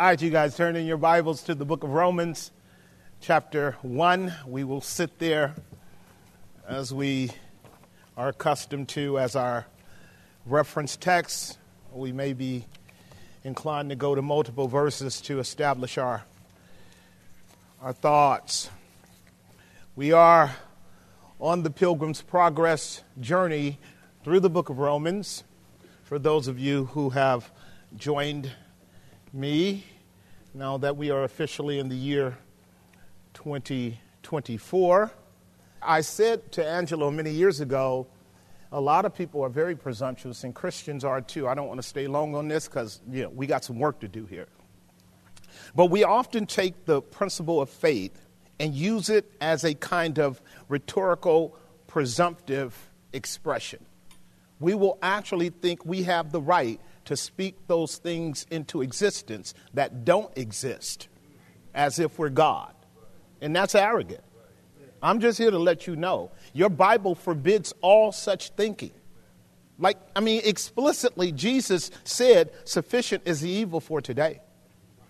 All right, you guys, turn in your Bibles to the book of Romans, chapter 1. We will sit there as we are accustomed to as our reference text. We may be inclined to go to multiple verses to establish our, our thoughts. We are on the Pilgrim's Progress journey through the book of Romans. For those of you who have joined me now that we are officially in the year 2024. I said to Angelo many years ago, a lot of people are very presumptuous, and Christians are too. I don't want to stay long on this because you know, we got some work to do here. But we often take the principle of faith and use it as a kind of rhetorical, presumptive expression. We will actually think we have the right to speak those things into existence that don't exist as if we're God. And that's arrogant. I'm just here to let you know your Bible forbids all such thinking. Like, I mean, explicitly, Jesus said, Sufficient is the evil for today.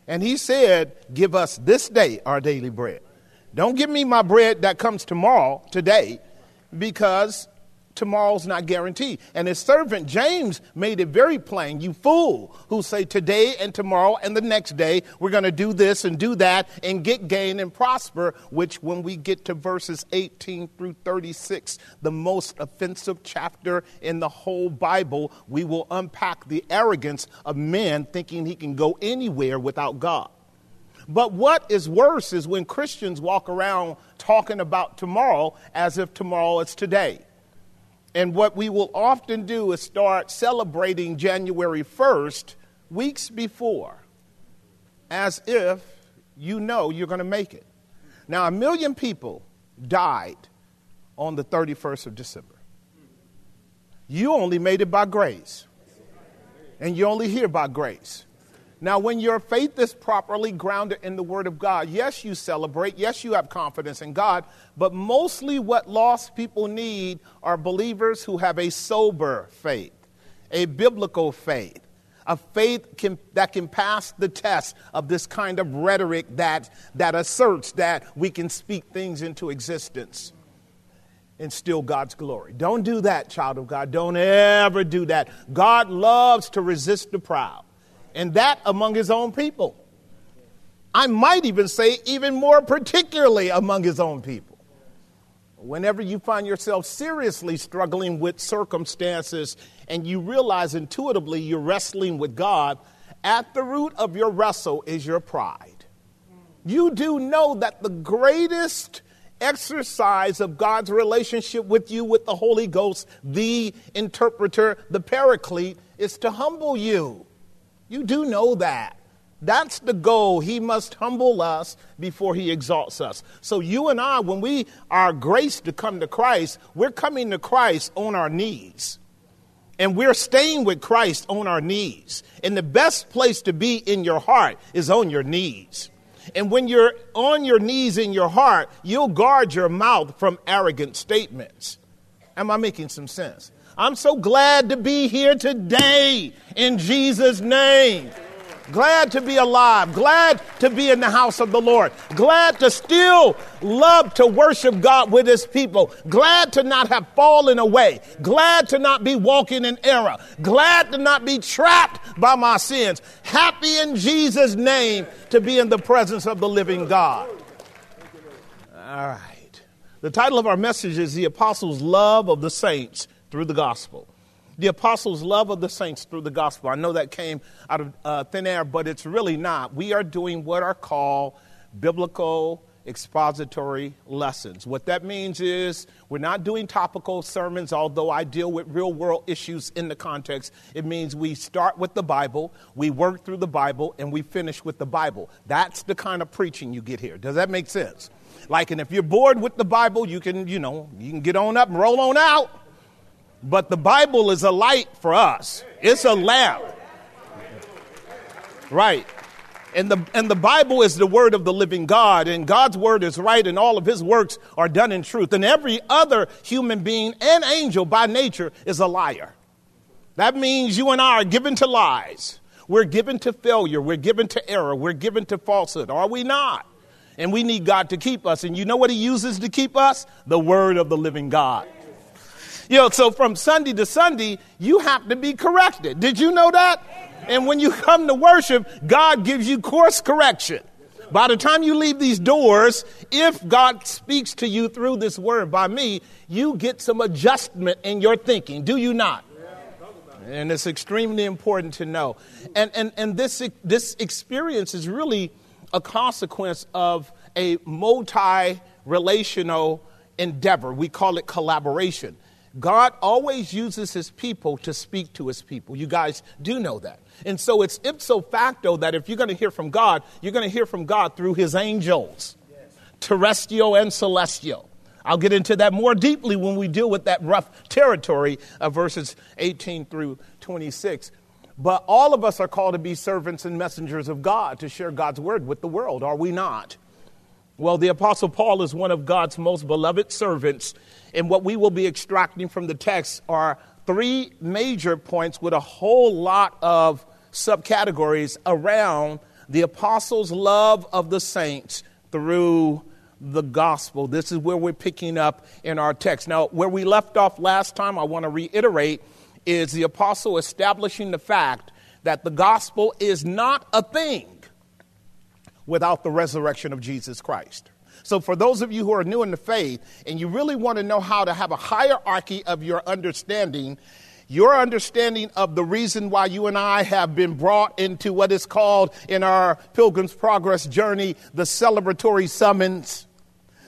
And he said, Give us this day our daily bread. Don't give me my bread that comes tomorrow, today, because tomorrow's not guaranteed. And his servant James made it very plain you fool who say today and tomorrow and the next day we're going to do this and do that and get gain and prosper, which when we get to verses 18 through 36, the most offensive chapter in the whole Bible, we will unpack the arrogance of men thinking he can go anywhere without God. But what is worse is when Christians walk around talking about tomorrow as if tomorrow is today. And what we will often do is start celebrating January 1st weeks before, as if you know you're going to make it. Now, a million people died on the 31st of December. You only made it by grace, and you're only here by grace. Now, when your faith is properly grounded in the Word of God, yes, you celebrate, yes, you have confidence in God, but mostly what lost people need are believers who have a sober faith, a biblical faith, a faith can, that can pass the test of this kind of rhetoric that, that asserts that we can speak things into existence and still God's glory. Don't do that, child of God. Don't ever do that. God loves to resist the proud and that among his own people. I might even say, even more particularly among his own people. Whenever you find yourself seriously struggling with circumstances and you realize intuitively you're wrestling with God, at the root of your wrestle is your pride. You do know that the greatest exercise of God's relationship with you, with the Holy Ghost, the interpreter, the paraclete, is to humble you. You do know that. That's the goal. He must humble us before he exalts us. So, you and I, when we are graced to come to Christ, we're coming to Christ on our knees. And we're staying with Christ on our knees. And the best place to be in your heart is on your knees. And when you're on your knees in your heart, you'll guard your mouth from arrogant statements. Am I making some sense? I'm so glad to be here today in Jesus' name. Glad to be alive. Glad to be in the house of the Lord. Glad to still love to worship God with his people. Glad to not have fallen away. Glad to not be walking in error. Glad to not be trapped by my sins. Happy in Jesus' name to be in the presence of the living God. All right. The title of our message is The Apostles' Love of the Saints through the gospel. The apostles' love of the saints through the gospel. I know that came out of uh, thin air, but it's really not. We are doing what are called biblical expository lessons. What that means is we're not doing topical sermons, although I deal with real world issues in the context. It means we start with the Bible, we work through the Bible, and we finish with the Bible. That's the kind of preaching you get here. Does that make sense? Like, and if you're bored with the Bible, you can, you know, you can get on up and roll on out. But the Bible is a light for us, it's a lamp. Right. And the, and the Bible is the word of the living God, and God's word is right, and all of his works are done in truth. And every other human being and angel by nature is a liar. That means you and I are given to lies. We're given to failure. We're given to error. We're given to falsehood. Are we not? And we need God to keep us. And you know what He uses to keep us? The Word of the living God. You know, so from Sunday to Sunday, you have to be corrected. Did you know that? And when you come to worship, God gives you course correction. By the time you leave these doors, if God speaks to you through this word by me, you get some adjustment in your thinking, do you not? And it's extremely important to know. And, and, and this, this experience is really a consequence of a multi relational endeavor. We call it collaboration. God always uses his people to speak to his people. You guys do know that. And so it's ipso facto that if you're going to hear from God, you're going to hear from God through his angels, yes. terrestrial and celestial. I'll get into that more deeply when we deal with that rough territory of verses 18 through 26. But all of us are called to be servants and messengers of God, to share God's word with the world, are we not? Well, the Apostle Paul is one of God's most beloved servants, and what we will be extracting from the text are three major points with a whole lot of subcategories around the apostles' love of the saints through the gospel. This is where we're picking up in our text. Now, where we left off last time, I want to reiterate, is the apostle establishing the fact that the gospel is not a thing without the resurrection of Jesus Christ. So, for those of you who are new in the faith and you really want to know how to have a hierarchy of your understanding, your understanding of the reason why you and I have been brought into what is called in our Pilgrim's Progress journey the celebratory summons.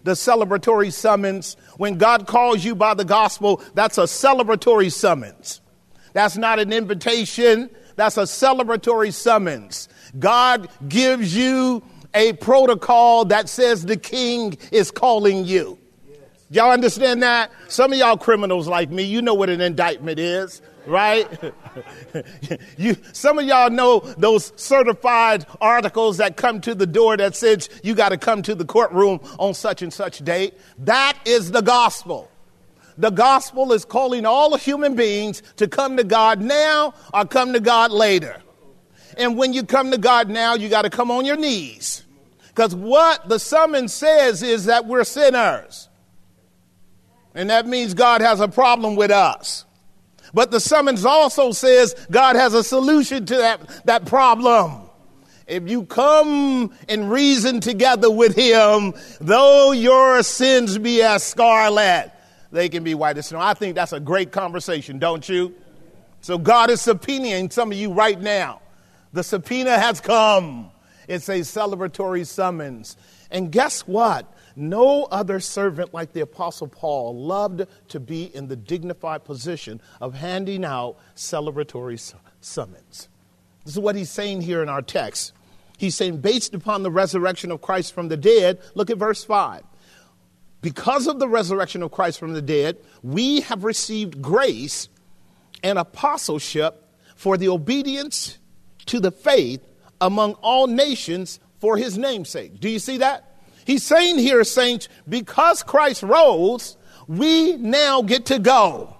The celebratory summons. When God calls you by the gospel, that's a celebratory summons. That's not an invitation, that's a celebratory summons. God gives you a protocol that says the king is calling you. Y'all understand that? Some of y'all criminals like me, you know what an indictment is, right? you, some of y'all know those certified articles that come to the door that says you got to come to the courtroom on such and such date. That is the gospel. The gospel is calling all human beings to come to God now or come to God later. And when you come to God now, you got to come on your knees. Because what the summons says is that we're sinners. And that means God has a problem with us. But the summons also says God has a solution to that, that problem. If you come and reason together with him, though your sins be as scarlet, they can be white as snow. I think that's a great conversation, don't you? So God is subpoenaing some of you right now. The subpoena has come. It's a celebratory summons. And guess what? No other servant like the Apostle Paul loved to be in the dignified position of handing out celebratory summons. This is what he's saying here in our text. He's saying, based upon the resurrection of Christ from the dead, look at verse 5. Because of the resurrection of Christ from the dead, we have received grace and apostleship for the obedience to the faith among all nations for his namesake. Do you see that? He's saying here, saints, because Christ rose, we now get to go.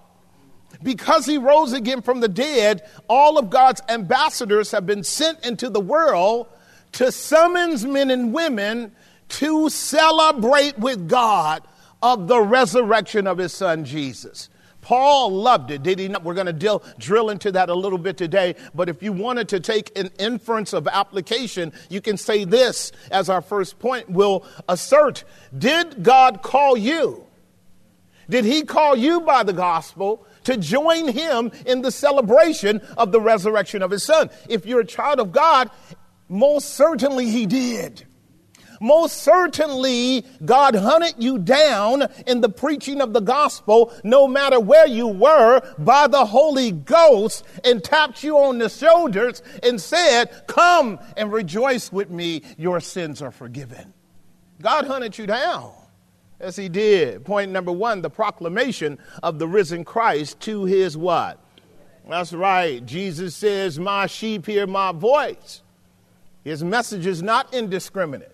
Because he rose again from the dead, all of God's ambassadors have been sent into the world to summons men and women to celebrate with God of the resurrection of his son Jesus. Paul loved it, did he not? We're going to drill into that a little bit today. But if you wanted to take an inference of application, you can say this as our first point will assert Did God call you? Did he call you by the gospel to join him in the celebration of the resurrection of his son? If you're a child of God, most certainly he did. Most certainly, God hunted you down in the preaching of the gospel, no matter where you were, by the Holy Ghost, and tapped you on the shoulders and said, Come and rejoice with me, your sins are forgiven. God hunted you down. As he did. Point number one, the proclamation of the risen Christ to his what? That's right. Jesus says, My sheep hear my voice. His message is not indiscriminate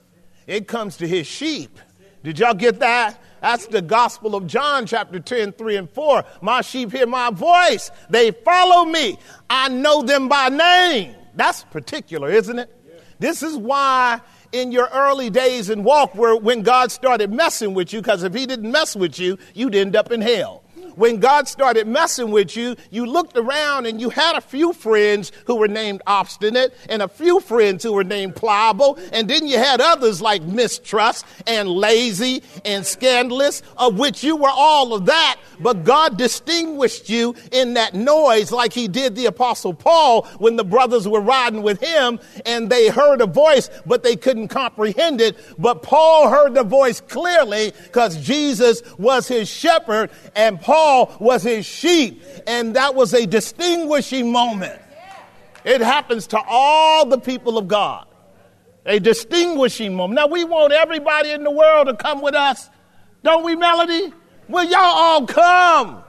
it comes to his sheep. Did y'all get that? That's the Gospel of John, chapter 10, 3 and 4. My sheep hear my voice. They follow me. I know them by name. That's particular, isn't it? This is why in your early days in walk where when God started messing with you, because if he didn't mess with you, you'd end up in hell when God started messing with you, you looked around and you had a few friends who were named obstinate and a few friends who were named pliable. And then you had others like mistrust and lazy and scandalous, of which you were all of that. But God distinguished you in that noise like he did the apostle Paul when the brothers were riding with him and they heard a voice, but they couldn't comprehend it. But Paul heard the voice clearly because Jesus was his shepherd and Paul Was his sheep, and that was a distinguishing moment. It happens to all the people of God. A distinguishing moment. Now, we want everybody in the world to come with us. Don't we, Melody? Will y'all all come?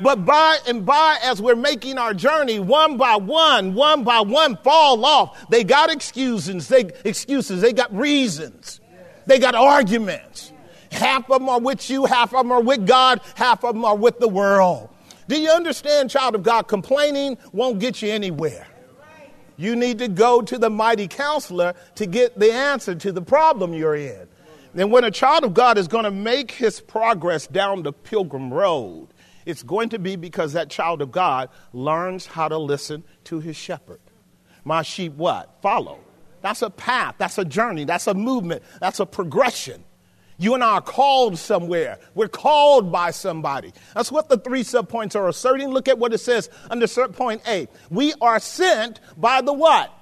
But by and by, as we're making our journey, one by one, one by one fall off. They got excuses. They excuses. They got reasons. They got arguments. Half of them are with you, half of them are with God, half of them are with the world. Do you understand, child of God? Complaining won't get you anywhere. You need to go to the mighty counselor to get the answer to the problem you're in. And when a child of God is going to make his progress down the pilgrim road, it's going to be because that child of God learns how to listen to his shepherd. My sheep what? Follow. That's a path, that's a journey, that's a movement, that's a progression. You and I are called somewhere. We're called by somebody. That's what the three subpoints are asserting. Look at what it says under point A. We are sent by the what?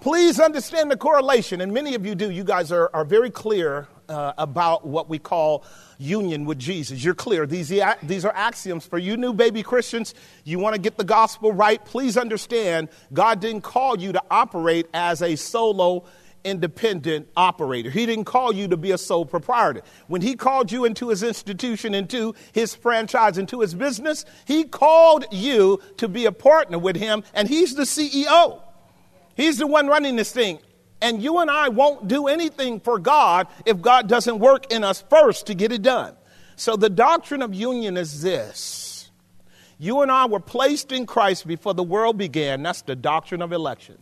Please understand the correlation, and many of you do. You guys are, are very clear uh, about what we call union with Jesus. You're clear. These, these are axioms for you new baby Christians. You want to get the gospel right. Please understand God didn't call you to operate as a solo independent operator. He didn't call you to be a sole proprietor. When he called you into his institution, into his franchise, into his business, he called you to be a partner with him, and he's the CEO. He's the one running this thing. And you and I won't do anything for God if God doesn't work in us first to get it done. So the doctrine of union is this. You and I were placed in Christ before the world began. That's the doctrine of election.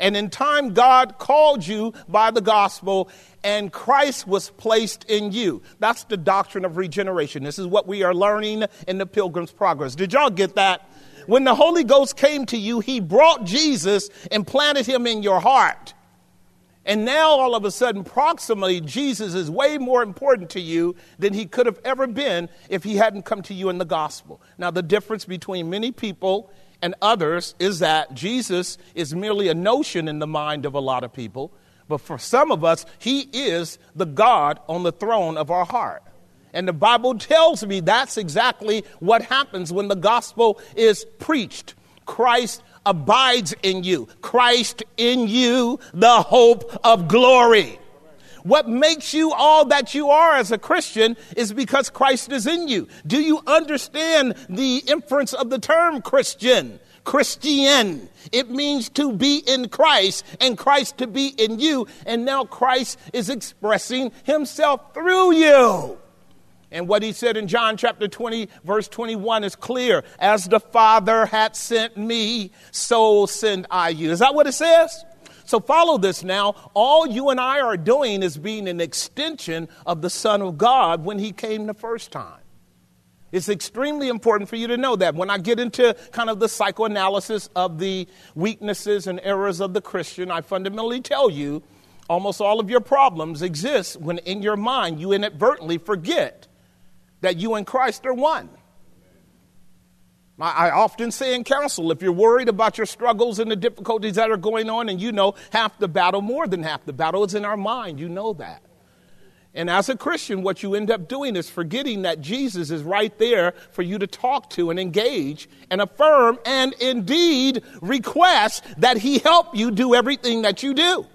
And in time, God called you by the gospel, and Christ was placed in you. That's the doctrine of regeneration. This is what we are learning in the Pilgrim's Progress. Did y'all get that? When the Holy Ghost came to you, He brought Jesus and planted Him in your heart. And now, all of a sudden, proximally, Jesus is way more important to you than he could have ever been if he hadn't come to you in the gospel. Now, the difference between many people and others is that Jesus is merely a notion in the mind of a lot of people, but for some of us, he is the God on the throne of our heart. And the Bible tells me that's exactly what happens when the gospel is preached. Christ abides in you, Christ in you, the hope of glory. What makes you all that you are as a Christian is because Christ is in you. Do you understand the inference of the term Christian? Christian. It means to be in Christ and Christ to be in you. And now Christ is expressing himself through you. And what he said in John chapter 20, verse 21 is clear. As the Father had sent me, so send I you. Is that what it says? So follow this now. All you and I are doing is being an extension of the Son of God when he came the first time. It's extremely important for you to know that. When I get into kind of the psychoanalysis of the weaknesses and errors of the Christian, I fundamentally tell you almost all of your problems exist when in your mind you inadvertently forget that you and Christ are one. I often say in counsel if you're worried about your struggles and the difficulties that are going on, and you know half the battle, more than half the battle, is in our mind. You know that. And as a Christian, what you end up doing is forgetting that Jesus is right there for you to talk to and engage and affirm and indeed request that He help you do everything that you do.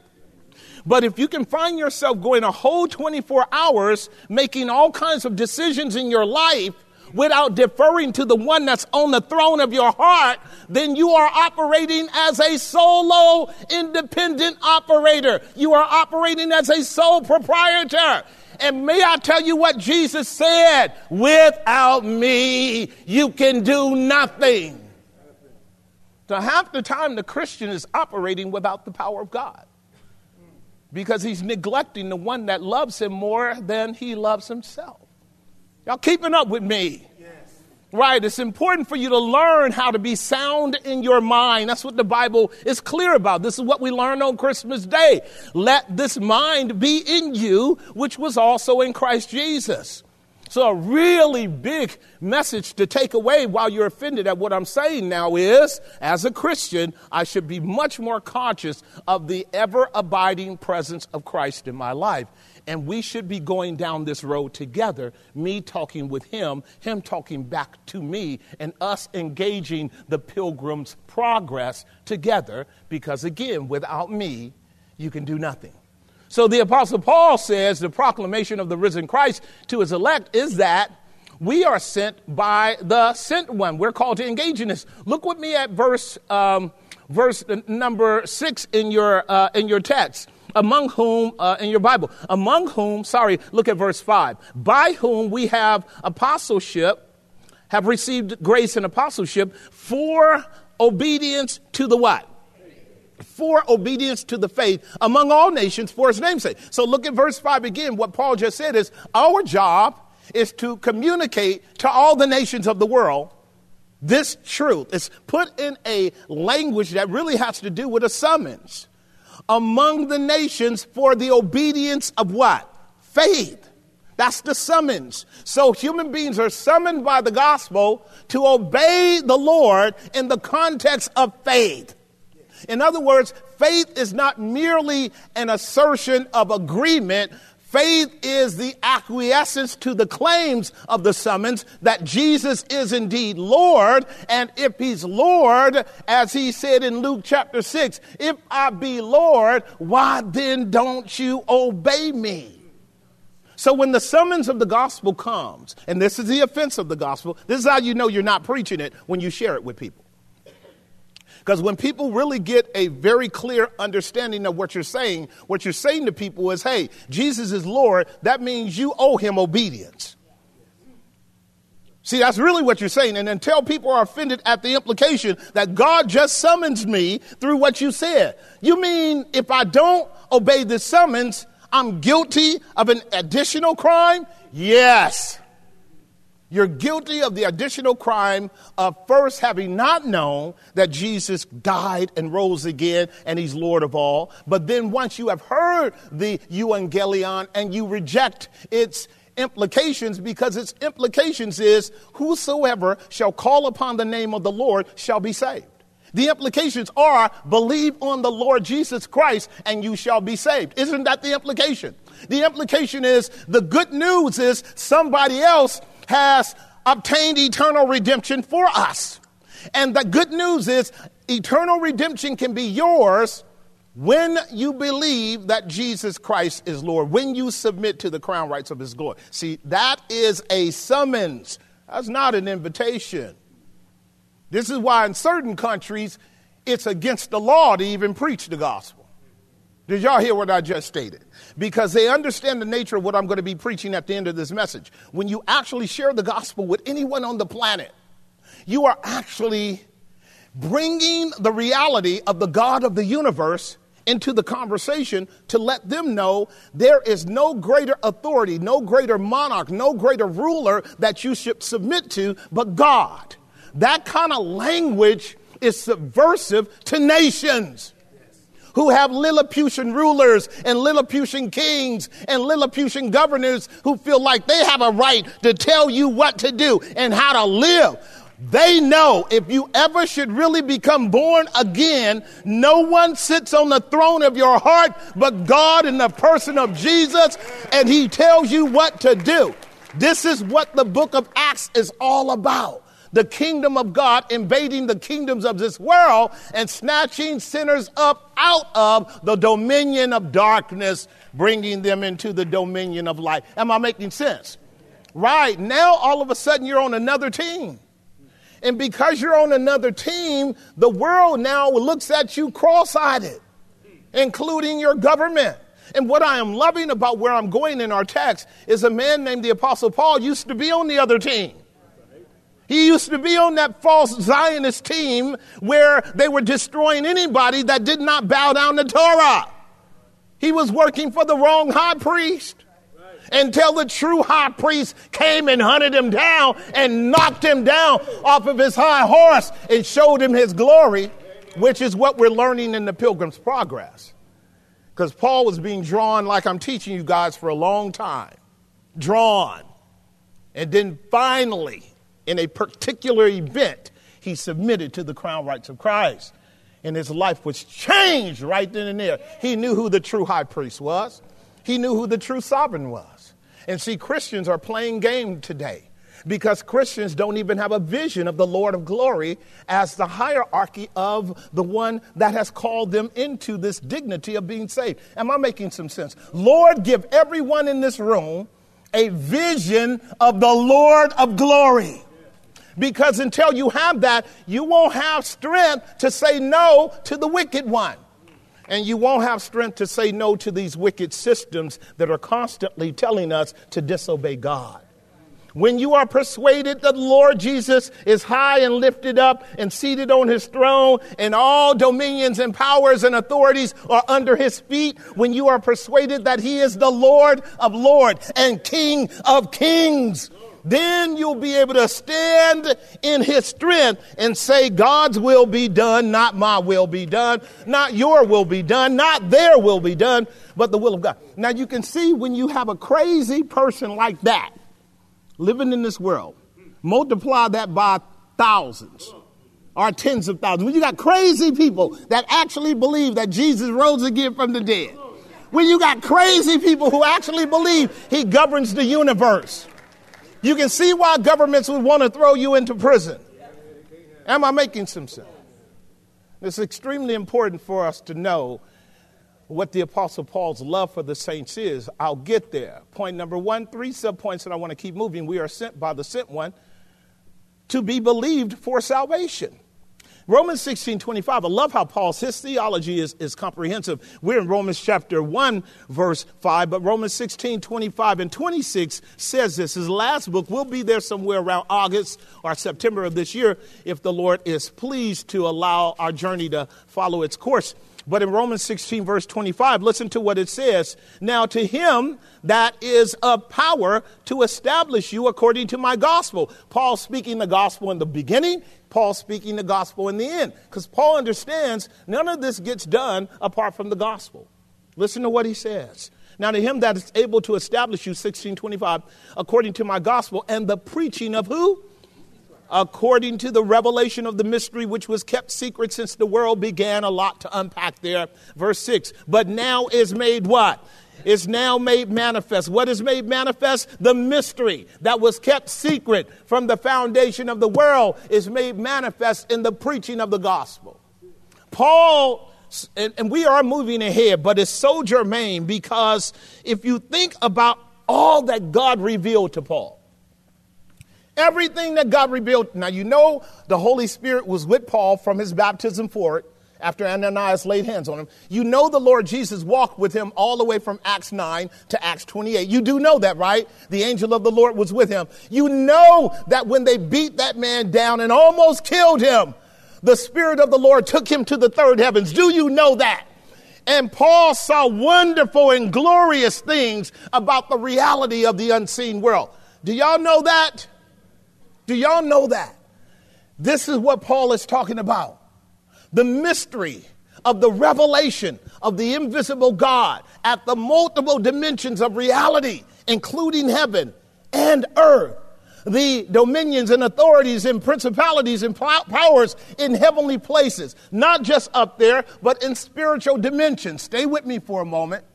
But if you can find yourself going a whole 24 hours making all kinds of decisions in your life without deferring to the one that's on the throne of your heart, then you are operating as a solo independent operator. You are operating as a sole proprietor. And may I tell you what Jesus said? Without me, you can do nothing. So half the time the Christian is operating without the power of God because he's neglecting the one that loves him more than he loves himself. Y'all keeping up with me? Yes. Right, it's important for you to learn how to be sound in your mind. That's what the Bible is clear about. This is what we learned on Christmas Day. Let this mind be in you, which was also in Christ Jesus. So, a really big message to take away while you're offended at what I'm saying now is as a Christian, I should be much more conscious of the ever abiding presence of Christ in my life. And we should be going down this road together, me talking with him, him talking back to me, and us engaging the pilgrim's progress together. Because again, without me, you can do nothing. So the Apostle Paul says the proclamation of the risen Christ to his elect is that we are sent by the sent one. We're called to engage in this. Look with me at verse um, verse number six in your uh, in your text. Among whom, uh, in your Bible, among whom, sorry, look at verse 5. By whom we have apostleship, have received grace and apostleship for obedience to the what? for obedience to the faith among all nations for his name's sake. So look at verse 5 again. What Paul just said is our job is to communicate to all the nations of the world this truth. It's put in a language that really has to do with a summons among the nations for the obedience of what? Faith. That's the summons. So human beings are summoned by the gospel to obey the Lord in the context of faith. In other words, faith is not merely an assertion of agreement. Faith is the acquiescence to the claims of the summons that Jesus is indeed Lord. And if he's Lord, as he said in Luke chapter 6, if I be Lord, why then don't you obey me? So when the summons of the gospel comes, and this is the offense of the gospel, this is how you know you're not preaching it when you share it with people. Because when people really get a very clear understanding of what you're saying, what you're saying to people is, hey, Jesus is Lord, that means you owe him obedience. See, that's really what you're saying. And until people are offended at the implication that God just summons me through what you said, you mean if I don't obey the summons, I'm guilty of an additional crime? Yes you're guilty of the additional crime of first having not known that Jesus died and rose again and he's Lord of all. But then once you have heard the evangelion and you reject its implications because its implications is whosoever shall call upon the name of the Lord shall be saved. The implications are believe on the Lord Jesus Christ and you shall be saved. Isn't that the implication? The implication is the good news is somebody else has obtained eternal redemption for us. And the good news is eternal redemption can be yours when you believe that Jesus Christ is Lord, when you submit to the crown rights of his glory. See, that is a summons. That's not an invitation. This is why in certain countries it's against the law to even preach the gospel. Did y'all hear what I just stated? Because they understand the nature of what I'm going to be preaching at the end of this message. When you actually share the gospel with anyone on the planet, you are actually bringing the reality of the God of the universe into the conversation to let them know there is no greater authority, no greater monarch, no greater ruler that you should submit to but God. That kind of language is subversive to nations who have Lilliputian rulers and Lilliputian kings and Lilliputian governors who feel like they have a right to tell you what to do and how to live. They know if you ever should really become born again, no one sits on the throne of your heart but God in the person of Jesus, and He tells you what to do. This is what the book of Acts is all about the kingdom of God, invading the kingdoms of this world and snatching sinners up out of the dominion of darkness, bringing them into the dominion of light. Am I making sense? Right. Now, all of a sudden, you're on another team. And because you're on another team, the world now looks at you cross eyed, including your government. And what I am loving about where I'm going in our text is a man named the Apostle Paul used to be on the other team. He used to be on that false Zionist team where they were destroying anybody that did not bow down to Torah. He was working for the wrong high priest until the true high priest came and hunted him down and knocked him down off of his high horse and showed him his glory, which is what we're learning in the Pilgrim's Progress. Because Paul was being drawn, like I'm teaching you guys, for a long time. Drawn. And then finally, in a particular event, he submitted to the crown rights of Christ. And his life was changed right then and there. He knew who the true high priest was, he knew who the true sovereign was. And see, Christians are playing game today because Christians don't even have a vision of the Lord of glory as the hierarchy of the one that has called them into this dignity of being saved. Am I making some sense? Lord, give everyone in this room a vision of the Lord of glory. Because until you have that, you won't have strength to say no to the wicked one. And you won't have strength to say no to these wicked systems that are constantly telling us to disobey God. When you are persuaded that the Lord Jesus is high and lifted up and seated on his throne, and all dominions and powers and authorities are under his feet, when you are persuaded that he is the Lord of lords and King of kings, then you'll be able to stand in his strength and say, God's will be done, not my will be done, not your will be done, not their will be done, but the will of God. Now you can see when you have a crazy person like that living in this world, multiply that by thousands or tens of thousands. When you got crazy people that actually believe that Jesus rose again from the dead, when you got crazy people who actually believe he governs the universe, you can see why governments would want to throw you into prison. Am I making some sense? It's extremely important for us to know what the Apostle Paul's love for the saints is. I'll get there. Point number one, three subpoints that I want to keep moving. We are sent by the sent one to be believed for salvation. Romans 16 25. I love how Paul's his theology is, is comprehensive. We're in Romans chapter 1, verse 5, but Romans 16 25 and 26 says this. His last book will be there somewhere around August or September of this year if the Lord is pleased to allow our journey to follow its course. But in Romans 16, verse 25, listen to what it says. Now, to him that is of power to establish you according to my gospel. Paul speaking the gospel in the beginning, Paul speaking the gospel in the end. Because Paul understands none of this gets done apart from the gospel. Listen to what he says. Now, to him that is able to establish you, 1625, according to my gospel, and the preaching of who? According to the revelation of the mystery which was kept secret since the world began. A lot to unpack there. Verse 6. But now is made what? Is now made manifest. What is made manifest? The mystery that was kept secret from the foundation of the world is made manifest in the preaching of the gospel. Paul, and, and we are moving ahead, but it's so germane because if you think about all that God revealed to Paul, Everything that God revealed. Now, you know the Holy Spirit was with Paul from his baptism forward after Ananias laid hands on him. You know the Lord Jesus walked with him all the way from Acts 9 to Acts 28. You do know that, right? The angel of the Lord was with him. You know that when they beat that man down and almost killed him, the Spirit of the Lord took him to the third heavens. Do you know that? And Paul saw wonderful and glorious things about the reality of the unseen world. Do y'all know that? Do y'all know that? This is what Paul is talking about. The mystery of the revelation of the invisible God at the multiple dimensions of reality, including heaven and earth, the dominions and authorities and principalities and powers in heavenly places, not just up there, but in spiritual dimensions. Stay with me for a moment.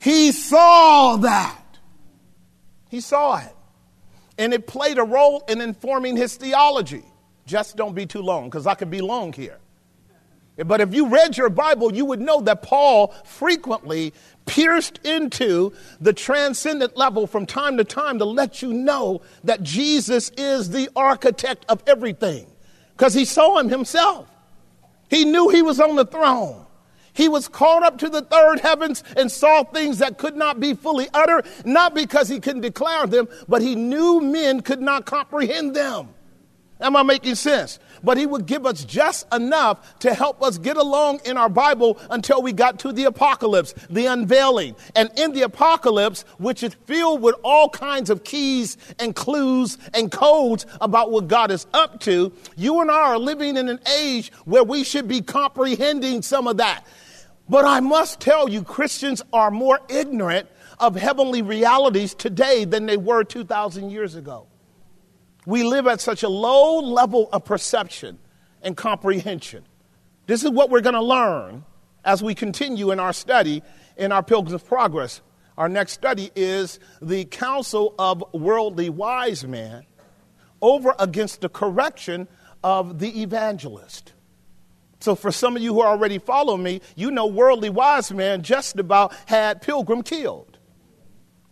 He saw that. He saw it and it played a role in informing his theology. Just don't be too long, because I could be long here. But if you read your Bible, you would know that Paul frequently pierced into the transcendent level from time to time to let you know that Jesus is the architect of everything, because he saw him himself. He knew he was on the throne. He was called up to the third heavens and saw things that could not be fully uttered, not because he couldn't declare them, but he knew men could not comprehend them. Am I making sense? But he would give us just enough to help us get along in our Bible until we got to the apocalypse, the unveiling. And in the apocalypse, which is filled with all kinds of keys and clues and codes about what God is up to, you and I are living in an age where we should be comprehending some of that. But I must tell you, Christians are more ignorant of heavenly realities today than they were 2,000 years ago. We live at such a low level of perception and comprehension. This is what we're going to learn as we continue in our study in our Pilgrim's Progress. Our next study is the counsel of worldly wise men over against the correction of the evangelist. So, for some of you who already follow me, you know worldly wise men just about had Pilgrim killed.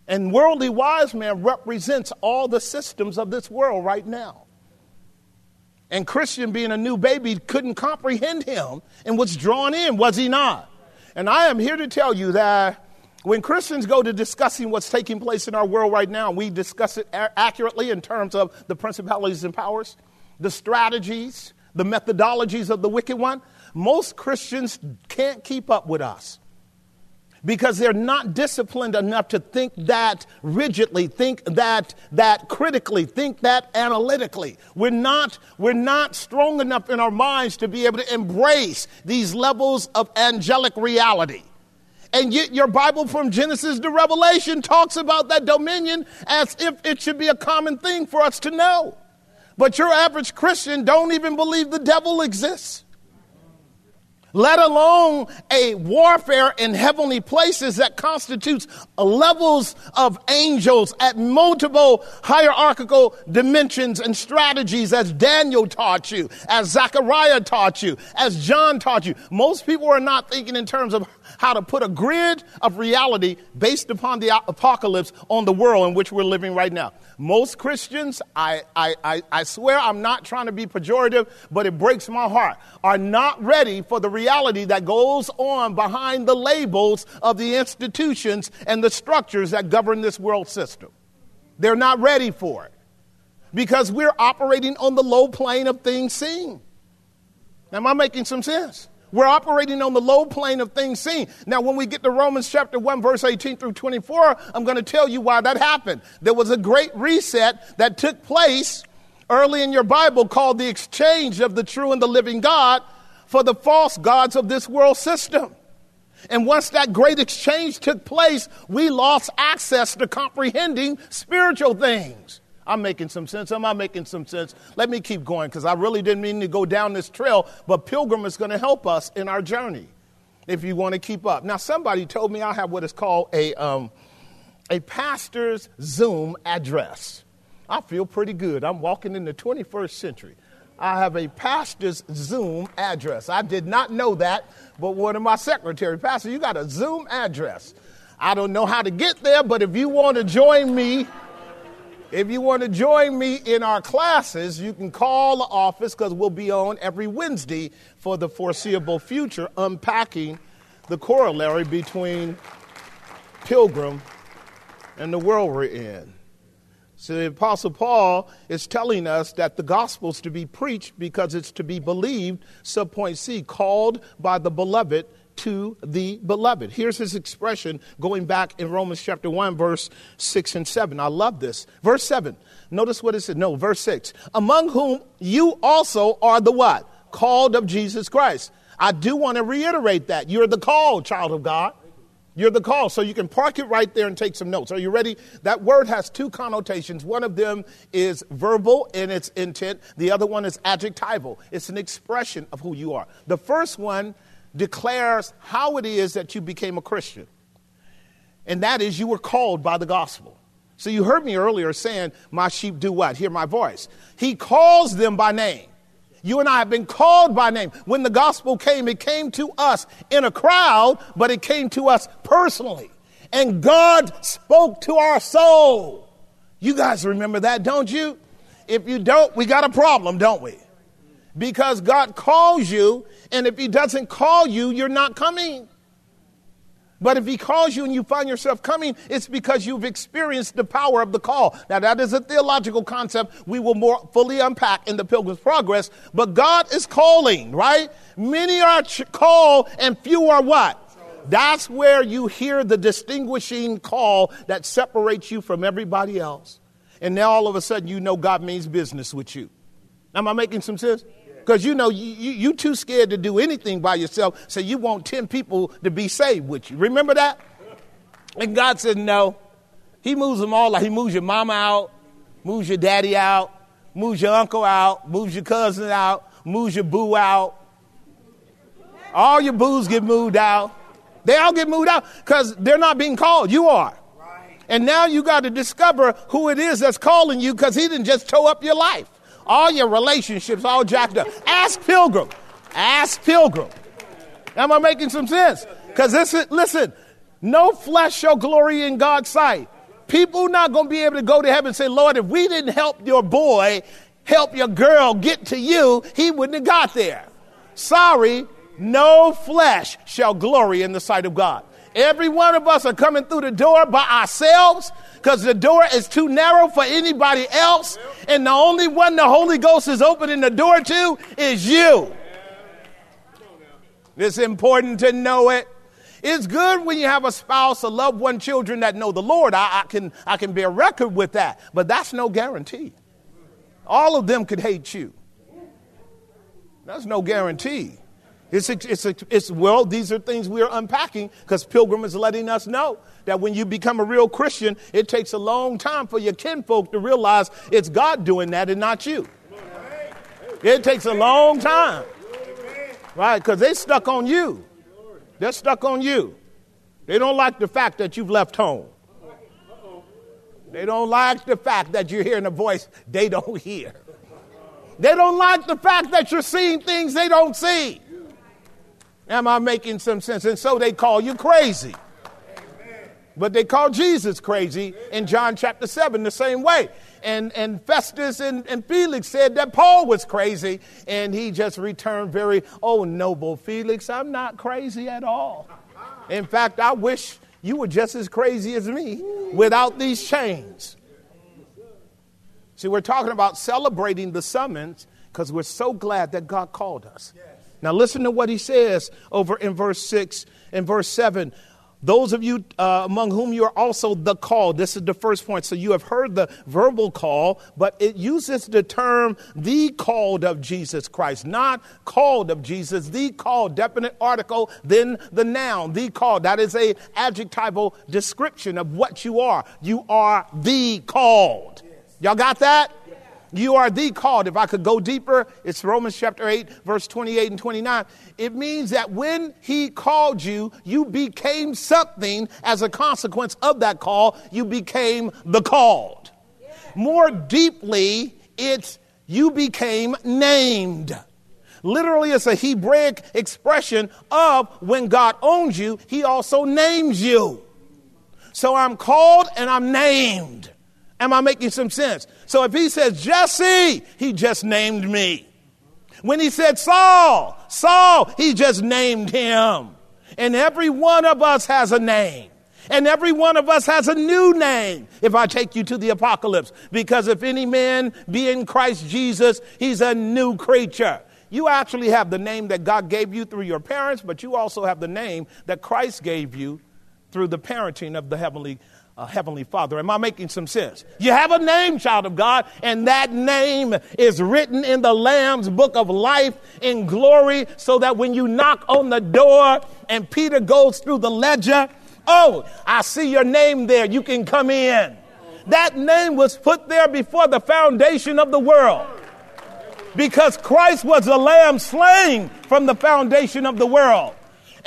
And worldly wise man represents all the systems of this world right now. And Christian, being a new baby, couldn't comprehend him and was drawn in, was he not? And I am here to tell you that when Christians go to discussing what's taking place in our world right now, we discuss it accurately in terms of the principalities and powers, the strategies, the methodologies of the wicked one. Most Christians can't keep up with us because they're not disciplined enough to think that rigidly, think that, that critically, think that analytically. We're not, we're not strong enough in our minds to be able to embrace these levels of angelic reality. And yet, your Bible from Genesis to Revelation talks about that dominion as if it should be a common thing for us to know. But your average Christian don't even believe the devil exists let alone a warfare in heavenly places that constitutes levels of angels at multiple hierarchical dimensions and strategies as Daniel taught you, as Zechariah taught you, as John taught you. Most people are not thinking in terms of how to put a grid of reality based upon the apocalypse on the world in which we're living right now. Most Christians, I, I, I, I swear I'm not trying to be pejorative, but it breaks my heart, are not ready for the reality that goes on behind the labels of the institutions and the structures that govern this world system. They're not ready for it because we're operating on the low plane of things seen. Am I making some sense? We're operating on the low plane of things seen. Now, when we get to Romans chapter 1, verse 18 through 24, I'm going to tell you why that happened. There was a great reset that took place early in your Bible called the exchange of the true and the living God for the false gods of this world system. And once that great exchange took place, we lost access to comprehending spiritual things. I'm making some sense. Am I making some sense? Let me keep going because I really didn't mean to go down this trail, but Pilgrim is going to help us in our journey if you want to keep up. Now, somebody told me I have what is called a, um, a pastor's Zoom address. I feel pretty good. I'm walking in the 21st century. I have a pastor's Zoom address. I did not know that, but one of my secretary, Pastor, you got a Zoom address. I don't know how to get there, but if you want to join me, if you want to join me in our classes, you can call the office because we'll be on every Wednesday for the foreseeable future, unpacking the corollary between pilgrim and the world we're in. So the Apostle Paul is telling us that the gospel is to be preached because it's to be believed, subpoint C, called by the beloved to the beloved. Here's his expression going back in Romans chapter 1, verse 6 and 7. I love this. Verse 7. Notice what it said. No, verse 6. Among whom you also are the what? Called of Jesus Christ. I do want to reiterate that. You're the called child of God. You're the call. So you can park it right there and take some notes. Are you ready? That word has two connotations. One of them is verbal in its intent, the other one is adjectival. It's an expression of who you are. The first one declares how it is that you became a Christian. And that is you were called by the gospel. So you heard me earlier saying, My sheep do what? Hear my voice. He calls them by name. You and I have been called by name. When the gospel came, it came to us in a crowd, but it came to us personally. And God spoke to our soul. You guys remember that, don't you? If you don't, we got a problem, don't we? because God calls you, and if He doesn't call you, you're not coming. But if he calls you and you find yourself coming, it's because you've experienced the power of the call. Now, that is a theological concept we will more fully unpack in the Pilgrim's Progress. But God is calling, right? Many are called and few are what? That's where you hear the distinguishing call that separates you from everybody else. And now all of a sudden you know God means business with you. Am I making some sense? Because you know you, you, you too scared to do anything by yourself, so you want 10 people to be saved with you. Remember that? And God said, no. He moves them all. Like he moves your mama out, moves your daddy out, moves your uncle out, moves your cousin out, moves your boo out. All your boos get moved out. They all get moved out because they're not being called. You are. And now you got to discover who it is that's calling you because he didn't just tow up your life. All your relationships all jacked up. Ask Pilgrim. Ask Pilgrim. Am I making some sense? Because listen, listen, no flesh shall glory in God's sight. People not going to be able to go to heaven and say, Lord, if we didn't help your boy, help your girl get to you, he wouldn't have got there. Sorry, no flesh shall glory in the sight of God. Every one of us are coming through the door by ourselves because the door is too narrow for anybody else. And the only one the Holy Ghost is opening the door to is you. It's important to know it. It's good when you have a spouse, a loved one, children that know the Lord. I, I, can, I can bear record with that, but that's no guarantee. All of them could hate you. That's no guarantee. It's, it's, it's, well, these are things we are unpacking because Pilgrim is letting us know that when you become a real Christian, it takes a long time for your kinfolk to realize it's God doing that and not you. It takes a long time, right? Because they stuck on you. They're stuck on you. They don't like the fact that you've left home. They don't like the fact that you're hearing a voice they don't hear. They don't like the fact that you're seeing things they don't see. Am I making some sense? And so they call you crazy. But they call Jesus crazy in John chapter 7 the same way. And, and Festus and, and Felix said that Paul was crazy, and he just returned very, oh, noble Felix, I'm not crazy at all. In fact, I wish you were just as crazy as me without these chains. See, we're talking about celebrating the summons because we're so glad that God called us. Now, listen to what he says over in verse 6 and verse 7. Those of you uh, among whom you are also the called. This is the first point. So you have heard the verbal call, but it uses the term the called of Jesus Christ, not called of Jesus, the called, definite article, then the noun, the called. That is a adjectival description of what you are. You are the called. Y'all got that? You are the called. If I could go deeper, it's Romans chapter 8, verse 28 and 29. It means that when he called you, you became something as a consequence of that call. You became the called. More deeply, it's you became named. Literally, it's a Hebraic expression of when God owns you, he also names you. So I'm called and I'm named. Am I making some sense? So if he says Jesse, he just named me. When he said Saul, Saul, he just named him. And every one of us has a name. And every one of us has a new name if I take you to the apocalypse. Because if any man be in Christ Jesus, he's a new creature. You actually have the name that God gave you through your parents, but you also have the name that Christ gave you through the parenting of the heavenly a Heavenly Father. Am I making some sense? You have a name, child of God, and that name is written in the Lamb's book of life in glory so that when you knock on the door and Peter goes through the ledger, oh, I see your name there. You can come in. That name was put there before the foundation of the world because Christ was the lamb slain from the foundation of the world.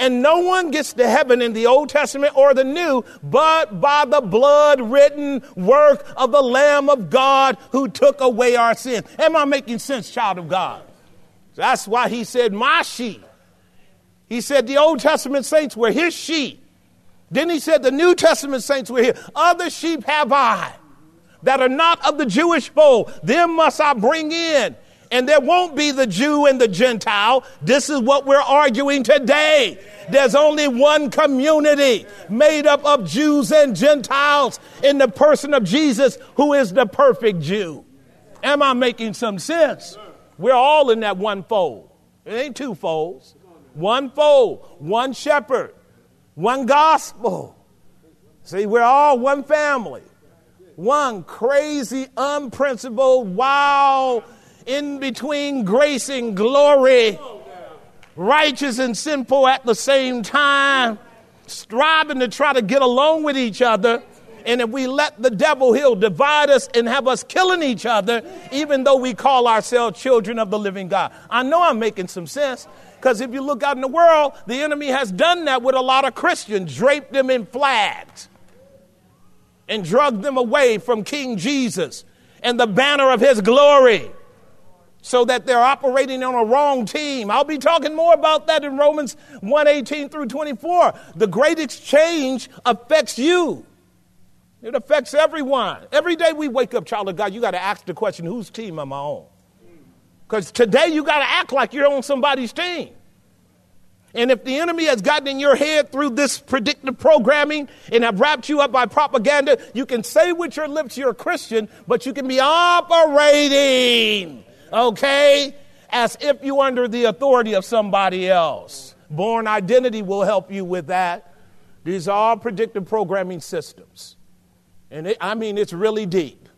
And no one gets to heaven in the Old Testament or the New but by the blood written work of the Lamb of God who took away our sin. Am I making sense, child of God? That's why he said, My sheep. He said the Old Testament saints were his sheep. Then he said the New Testament saints were here. Other sheep have I that are not of the Jewish fold. Them must I bring in. And there won't be the Jew and the Gentile. This is what we're arguing today. There's only one community made up of Jews and Gentiles in the person of Jesus, who is the perfect Jew. Am I making some sense? We're all in that one fold. It ain't two folds. One fold, one shepherd, one gospel. See, we're all one family. One crazy, unprincipled, wild, in between grace and glory, righteous and sinful at the same time, striving to try to get along with each other. And if we let the devil, he'll divide us and have us killing each other, even though we call ourselves children of the living God. I know I'm making some sense. Because if you look out in the world, the enemy has done that with a lot of Christians, draped them in flags and drugged them away from King Jesus and the banner of his glory so that they're operating on a wrong team. I'll be talking more about that in Romans 1:18 through 24. The great exchange affects you. It affects everyone. Every day we wake up, child of God, you got to ask the question, whose team am I on? Because today you got to act like you're on somebody's team. And if the enemy has gotten in your head through this predictive programming and have wrapped you up by propaganda, you can say with your lips you're a Christian, but you can be operating, okay, as if you're under the authority of somebody else. Bourne Identity will help you with that. These are all predictive programming systems. And it, I mean, it's really deep.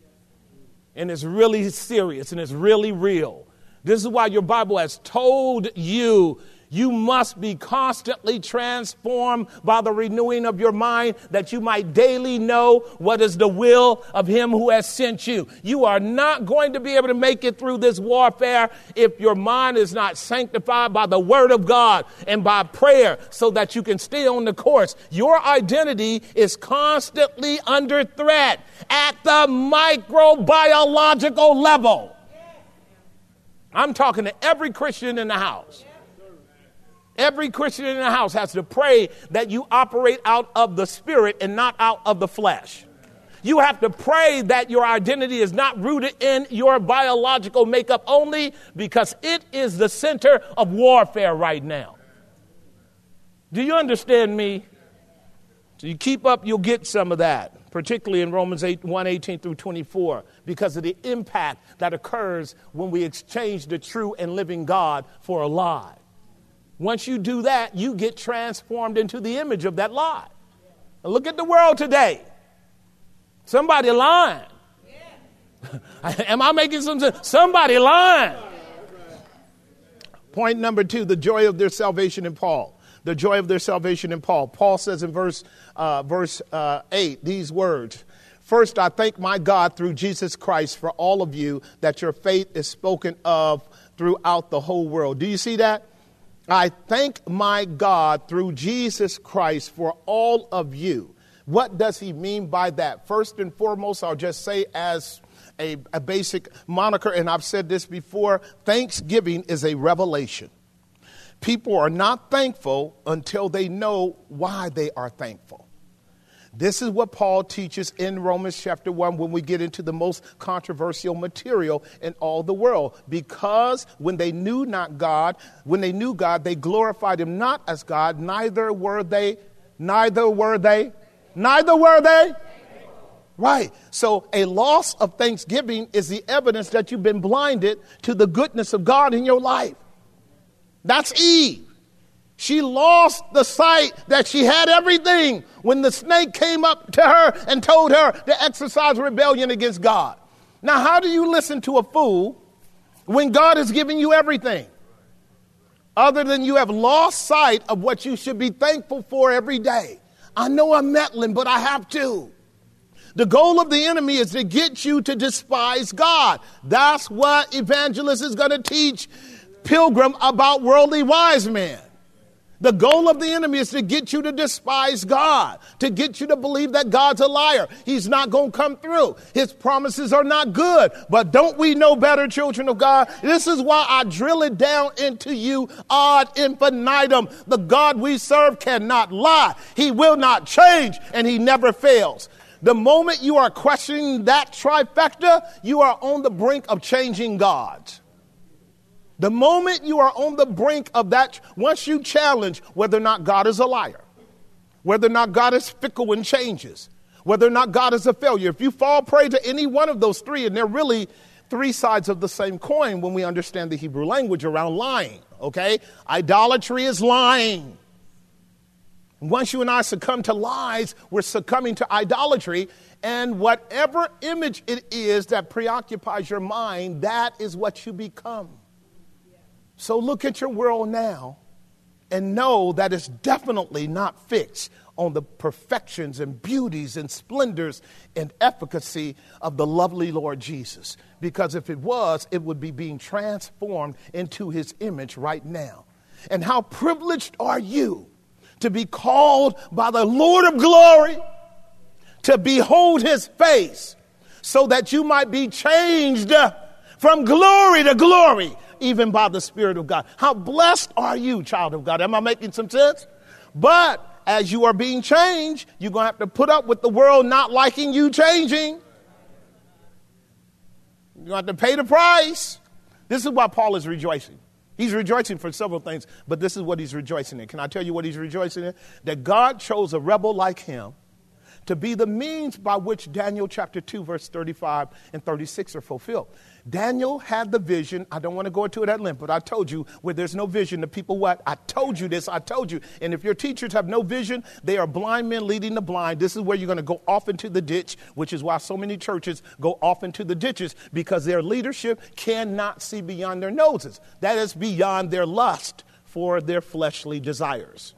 And it's really serious and it's really real. This is why your Bible has told you you must be constantly transformed by the renewing of your mind that you might daily know what is the will of Him who has sent you. You are not going to be able to make it through this warfare if your mind is not sanctified by the Word of God and by prayer so that you can stay on the course. Your identity is constantly under threat at the microbiological level. I'm talking to every Christian in the house. Every Christian in the house has to pray that you operate out of the spirit and not out of the flesh. You have to pray that your identity is not rooted in your biological makeup only because it is the center of warfare right now. Do you understand me? So you keep up, you'll get some of that particularly in Romans 8, 1 18 through 24, because of the impact that occurs when we exchange the true and living God for a lie. Once you do that, you get transformed into the image of that lie. Now look at the world today. Somebody lying. Am I making some sense? Somebody lying. Point number two the joy of their salvation in Paul the joy of their salvation in Paul. Paul says in verse, uh, verse uh, 8 these words First, I thank my God through Jesus Christ for all of you that your faith is spoken of throughout the whole world. Do you see that? I thank my God through Jesus Christ for all of you. What does he mean by that? First and foremost, I'll just say as a, a basic moniker, and I've said this before Thanksgiving is a revelation. People are not thankful until they know why they are thankful. This is what Paul teaches in Romans chapter 1 when we get into the most controversial material in all the world. Because when they knew not God, when they knew God, they glorified him not as God, neither were they, neither were they, neither were they. Right. So a loss of thanksgiving is the evidence that you've been blinded to the goodness of God in your life. That's Eve. She lost the sight that she had everything when the snake came up to her and told her to exercise rebellion against God. Now, how do you listen to a fool when God has given you everything? Other than you have lost sight of what you should be thankful for every day. I know I'm meddling, but I have to. The goal of the enemy is to get you to despise God. That's what evangelist is going to teach pilgrim about worldly wise men. The goal of the enemy is to get you to despise God, to get you to believe that God's a liar. He's not going to come through. His promises are not good. But don't we know better, children of God? This is why I drill it down into you ad infinitum. The God we serve cannot lie. He will not change and he never fails. The moment you are questioning that trifecta, you are on the brink of changing God. The moment you are on the brink of that, once you challenge whether or not God is a liar, whether or not God is fickle and changes, whether or not God is a failure, if you fall prey to any one of those three, and they're really three sides of the same coin when we understand the Hebrew language around lying, okay? Idolatry is lying. Once you and I succumb to lies, we're succumbing to idolatry. And whatever image it is that preoccupies your mind, that is what you become. So look at your world now and know that it's definitely not fixed on the perfections and beauties and splendors and efficacy of the lovely Lord Jesus. Because if it was, it would be being transformed into his image right now. And how privileged are you to be called by the Lord of glory to behold his face so that you might be changed from glory to glory, even by the Spirit of God. How blessed are you, child of God? Am I making some sense? But as you are being changed, you're going to have to put up with the world not liking you changing. You're going to have to pay the price. This is why Paul is rejoicing. He's rejoicing for several things, but this is what he's rejoicing in. Can I tell you what he's rejoicing in? That God chose a rebel like him to be the means by which Daniel chapter 2, verse 35 and 36 are fulfilled. Daniel had the vision. I don't want to go into it at length, but I told you where there's no vision, the people what? I told you this, I told you. And if your teachers have no vision, they are blind men leading the blind. This is where you're going to go off into the ditch, which is why so many churches go off into the ditches because their leadership cannot see beyond their noses. That is beyond their lust for their fleshly desires.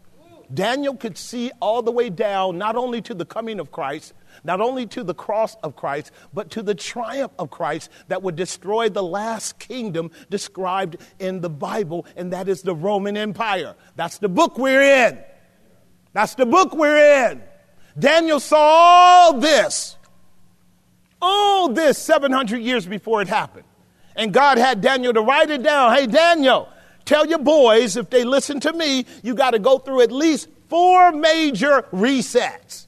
Daniel could see all the way down, not only to the coming of Christ, not only to the cross of Christ, but to the triumph of Christ that would destroy the last kingdom described in the Bible, and that is the Roman Empire. That's the book we're in. That's the book we're in. Daniel saw all this, all this 700 years before it happened. And God had Daniel to write it down. Hey, Daniel, tell your boys if they listen to me, you got to go through at least four major resets.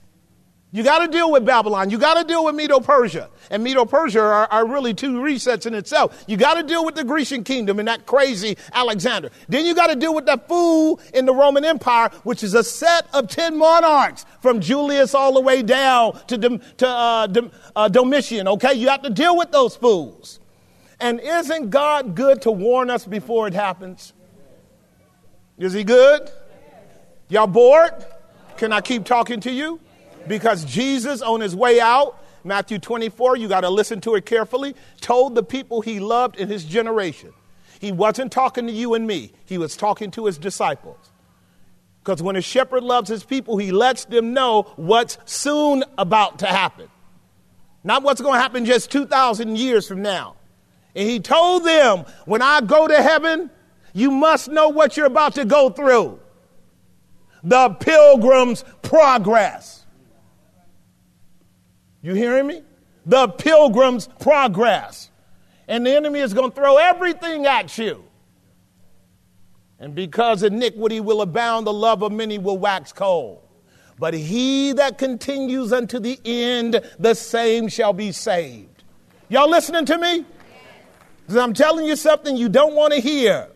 You got to deal with Babylon. You got to deal with Medo Persia. And Medo Persia are, are, really two resets in itself. You got to deal with the Grecian kingdom and that crazy Alexander. Then you got to deal with that fool in the Roman Empire, which is a set of 10 monarchs from Julius all the way down to, to uh, uh, Domitian. Okay? You have to deal with those fools. And isn't God good to warn us before it happens? Is he good? Y'all bored? Can I keep talking to you? Because Jesus, on his way out, Matthew 24, you got to listen to it carefully, told the people he loved in his generation. He wasn't talking to you and me, he was talking to his disciples. Because when a shepherd loves his people, he lets them know what's soon about to happen. Not what's going to happen just 2,000 years from now. And he told them, when I go to heaven, you must know what you're about to go through. The pilgrim's progress. You hearing me? The pilgrim's progress. And the enemy is going to throw everything at you. And because iniquity will abound, the love of many will wax cold. But he that continues unto the end, the same shall be saved. Y'all listening to me? Because I'm telling you something you don't want to hear.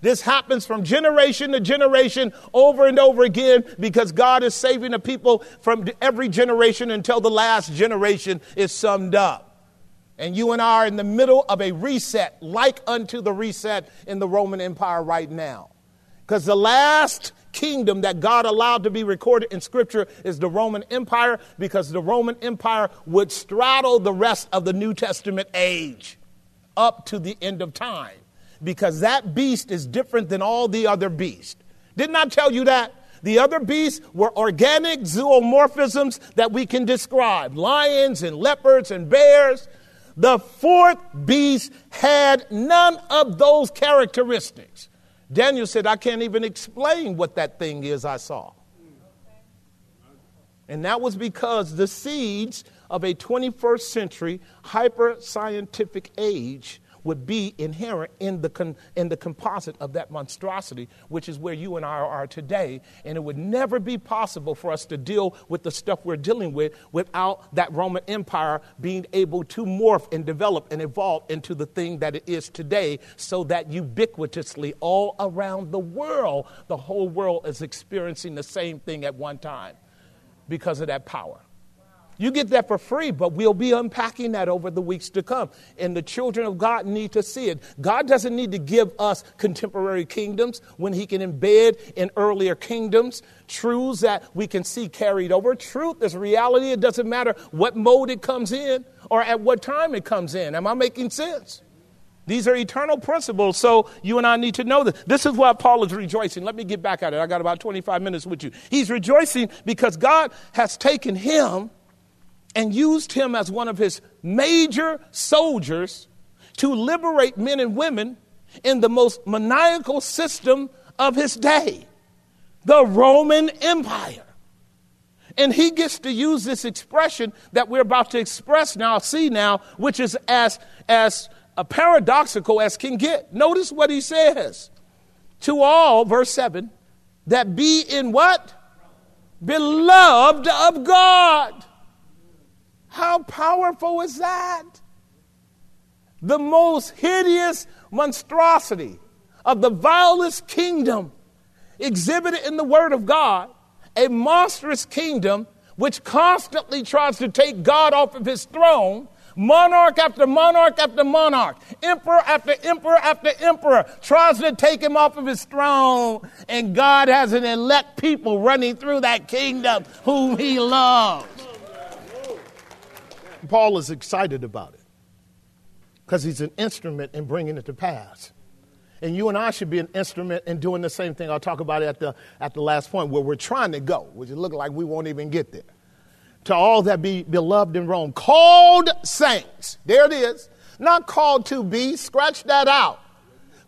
This happens from generation to generation over and over again because God is saving the people from every generation until the last generation is summed up. And you and I are in the middle of a reset, like unto the reset in the Roman Empire right now. Because the last kingdom that God allowed to be recorded in Scripture is the Roman Empire, because the Roman Empire would straddle the rest of the New Testament age up to the end of time because that beast is different than all the other beasts. Didn't I tell you that? The other beasts were organic zoomorphisms that we can describe lions and leopards and bears. The fourth beast had none of those characteristics. Daniel said, I can't even explain what that thing is I saw. And that was because the seeds of a 21st century hyper scientific age would be inherent in the, con, in the composite of that monstrosity, which is where you and I are today. And it would never be possible for us to deal with the stuff we're dealing with without that Roman Empire being able to morph and develop and evolve into the thing that it is today, so that ubiquitously all around the world, the whole world is experiencing the same thing at one time because of that power. You get that for free, but we'll be unpacking that over the weeks to come. And the children of God need to see it. God doesn't need to give us contemporary kingdoms when He can embed in earlier kingdoms truths that we can see carried over. Truth is reality. It doesn't matter what mode it comes in or at what time it comes in. Am I making sense? These are eternal principles, so you and I need to know this. This is why Paul is rejoicing. Let me get back at it. I got about 25 minutes with you. He's rejoicing because God has taken him and used him as one of his major soldiers to liberate men and women in the most maniacal system of his day the Roman Empire. And he gets to use this expression that we're about to express now, see now, which is as, as paradoxical as can get. Notice what he says. To all, verse 7, that be in what? Beloved of God. How powerful is that? The most hideous monstrosity of the vilest kingdom exhibited in the Word of God, a monstrous kingdom which constantly tries to take God off of his throne Monarch after monarch after monarch, emperor after emperor after emperor tries to take him off of his throne. And God has an elect people running through that kingdom whom he loves. Paul is excited about it because he's an instrument in bringing it to pass. And you and I should be an instrument in doing the same thing. I'll talk about it at the, at the last point where we're trying to go, which it looks like we won't even get there to all that be beloved in Rome. Called saints. There it is. Not called to be. Scratch that out.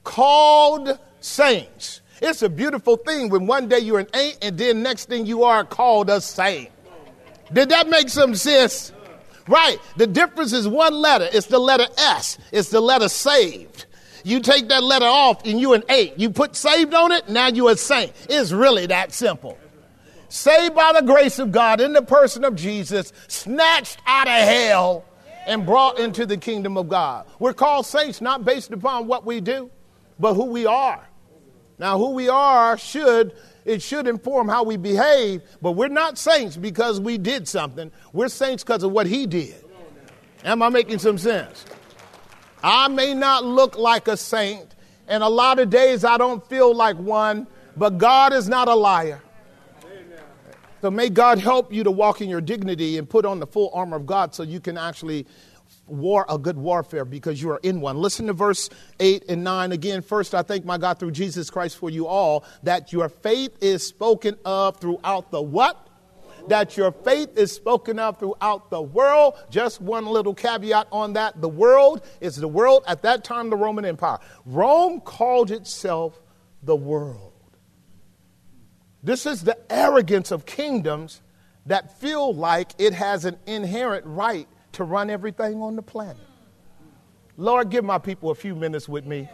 Called saints. It's a beautiful thing when one day you're an ain't and then next thing you are called a saint. Did that make some sense? Right. The difference is one letter. It's the letter S. It's the letter saved. You take that letter off and you an eight. You put saved on it, now you're a saint. It's really that simple saved by the grace of God in the person of Jesus, snatched out of hell, and brought into the kingdom of God. We're called saints not based upon what we do, but who we are. Now, who we are should it should inform how we behave, but we're not saints because we did something. We're saints because of what he did. Am I making some sense? I may not look like a saint, and a lot of days I don't feel like one, but God is not a liar. So may God help you to walk in your dignity and put on the full armor of God so you can actually war a good warfare because you are in one. Listen to verse 8 and 9 again. First, I thank my God through Jesus Christ for you all that your faith is spoken of throughout the what? That your faith is spoken of throughout the world. Just one little caveat on that. The world is the world at that time, the Roman Empire. Rome called itself the world. This is the arrogance of kingdoms that feel like it has an inherent right to run everything on the planet. Lord, give my people a few minutes with me.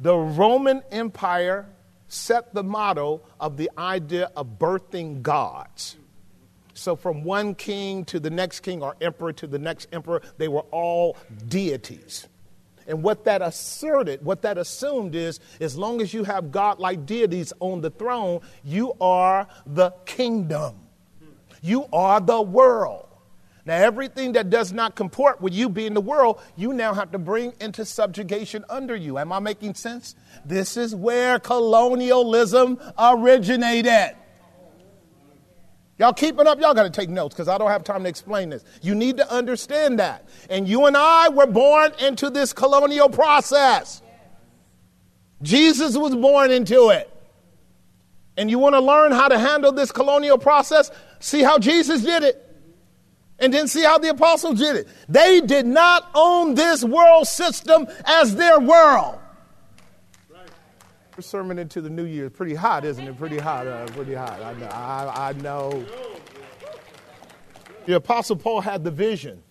The Roman Empire set the motto of the idea of birthing gods. So, from one king to the next king or emperor to the next emperor, they were all deities. And what that asserted, what that assumed is as long as you have God-like deities on the throne, you are the kingdom. You are the world. Now, everything that does not comport with you being the world, you now have to bring into subjugation under you. Am I making sense? This is where colonialism originated. Y'all keeping up? Y'all got to take notes because I don't have time to explain this. You need to understand that. And you and I were born into this colonial process. Jesus was born into it. And you want to learn how to handle this colonial process? See how Jesus did it. And then see how the apostles did it. They did not own this world system as their world Right. sermon into the new year. Pretty hot, isn't it? Pretty hot. Uh, pretty hot. I know. I, I know. The Apostle Paul had the vision.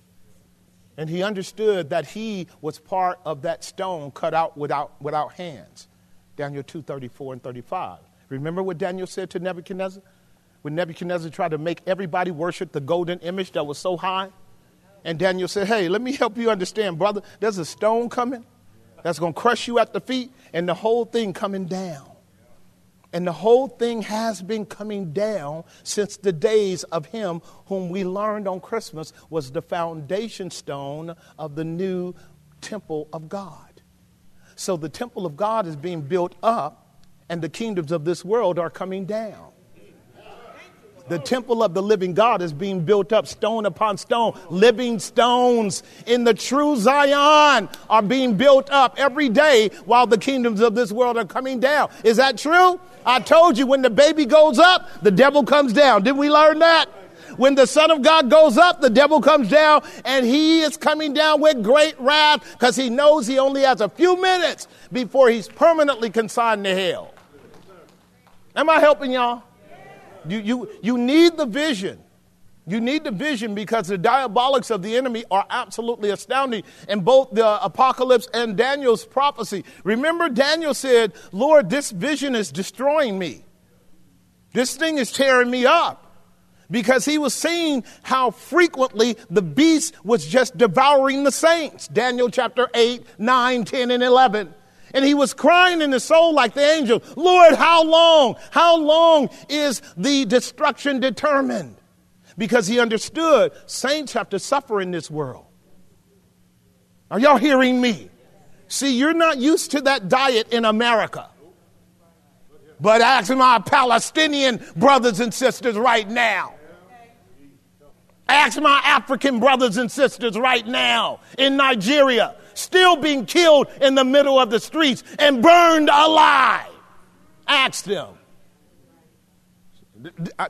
And he understood that he was part of that stone cut out without, without hands. Daniel 2 34 and 35. Remember what Daniel said to Nebuchadnezzar? When Nebuchadnezzar tried to make everybody worship the golden image that was so high? And Daniel said, Hey, let me help you understand, brother. There's a stone coming that's going to crush you at the feet, and the whole thing coming down. And the whole thing has been coming down since the days of him whom we learned on Christmas was the foundation stone of the new temple of God. So the temple of God is being built up, and the kingdoms of this world are coming down. The temple of the living God is being built up stone upon stone. Living stones in the true Zion are being built up every day while the kingdoms of this world are coming down. Is that true? I told you when the baby goes up, the devil comes down. Didn't we learn that? When the Son of God goes up, the devil comes down, and he is coming down with great wrath because he knows he only has a few minutes before he's permanently consigned to hell. Am I helping y'all? You, you, you need the vision. You need the vision because the diabolics of the enemy are absolutely astounding in both the apocalypse and Daniel's prophecy. Remember, Daniel said, Lord, this vision is destroying me. This thing is tearing me up. Because he was seeing how frequently the beast was just devouring the saints. Daniel chapter 8, 9, 10, and 11. And he was crying in his soul like the angel, Lord, how long? How long is the destruction determined? Because he understood saints have to suffer in this world. Are y'all hearing me? See, you're not used to that diet in America. But ask my Palestinian brothers and sisters right now. Ask my African brothers and sisters right now in Nigeria still being killed in the middle of the streets and burned alive. Ask them.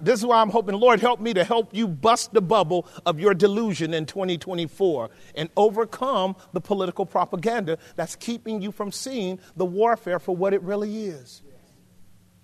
This is why I'm hoping, Lord, help me to help you bust the bubble of your delusion in 2024 and overcome the political propaganda that's keeping you from seeing the warfare for what it really is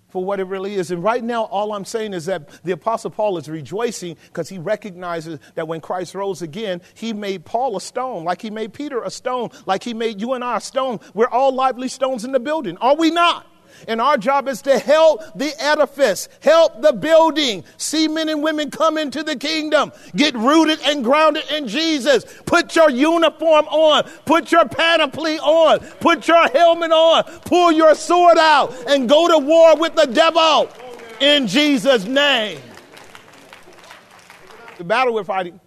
for what it really is. And right now, all I'm saying is that the Apostle Paul is rejoicing because he recognizes that when Christ rose again, he made Paul a stone, like he made Peter a stone, like he made you and I a stone. We're all lively stones in the building, are we not? And our job is to help the edifice, help the building, see men and women come into the kingdom, get rooted and grounded in Jesus. Put your uniform on, put your panoply on, put your helmet on, pull your sword out, and go to war with the devil in Jesus' name. The battle we're fighting.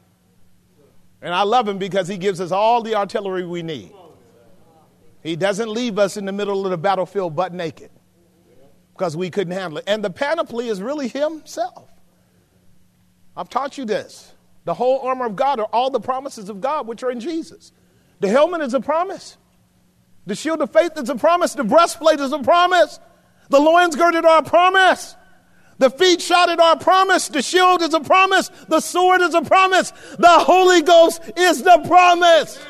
And I love him because he gives us all the artillery we need. He doesn't leave us in the middle of the battlefield butt naked because we couldn't handle it. And the panoply is really Himself. I've taught you this. The whole armor of God are all the promises of God which are in Jesus. The helmet is a promise. The shield of faith is a promise. The breastplate is a promise. The loins girded are a promise. The feet shouted are a promise. The shield is a promise. The sword is a promise. The Holy Ghost is the promise.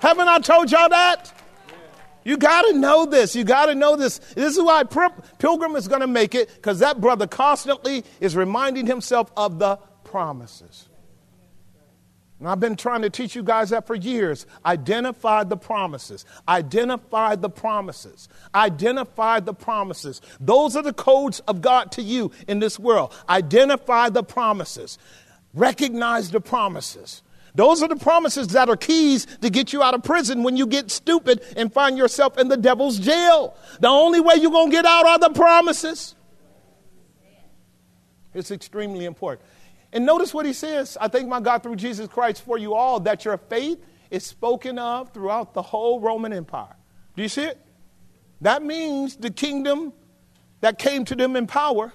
Haven't I told y'all that? You got to know this. You got to know this. This is why Pilgrim is going to make it because that brother constantly is reminding himself of the promises. And I've been trying to teach you guys that for years. Identify the promises. Identify the promises. Identify the promises. Those are the codes of God to you in this world. Identify the promises. Recognize the promises. Those are the promises that are keys to get you out of prison when you get stupid and find yourself in the devil's jail. The only way you're going to get out are the promises. It's extremely important. And notice what he says I thank my God through Jesus Christ for you all that your faith is spoken of throughout the whole Roman Empire. Do you see it? That means the kingdom that came to them in power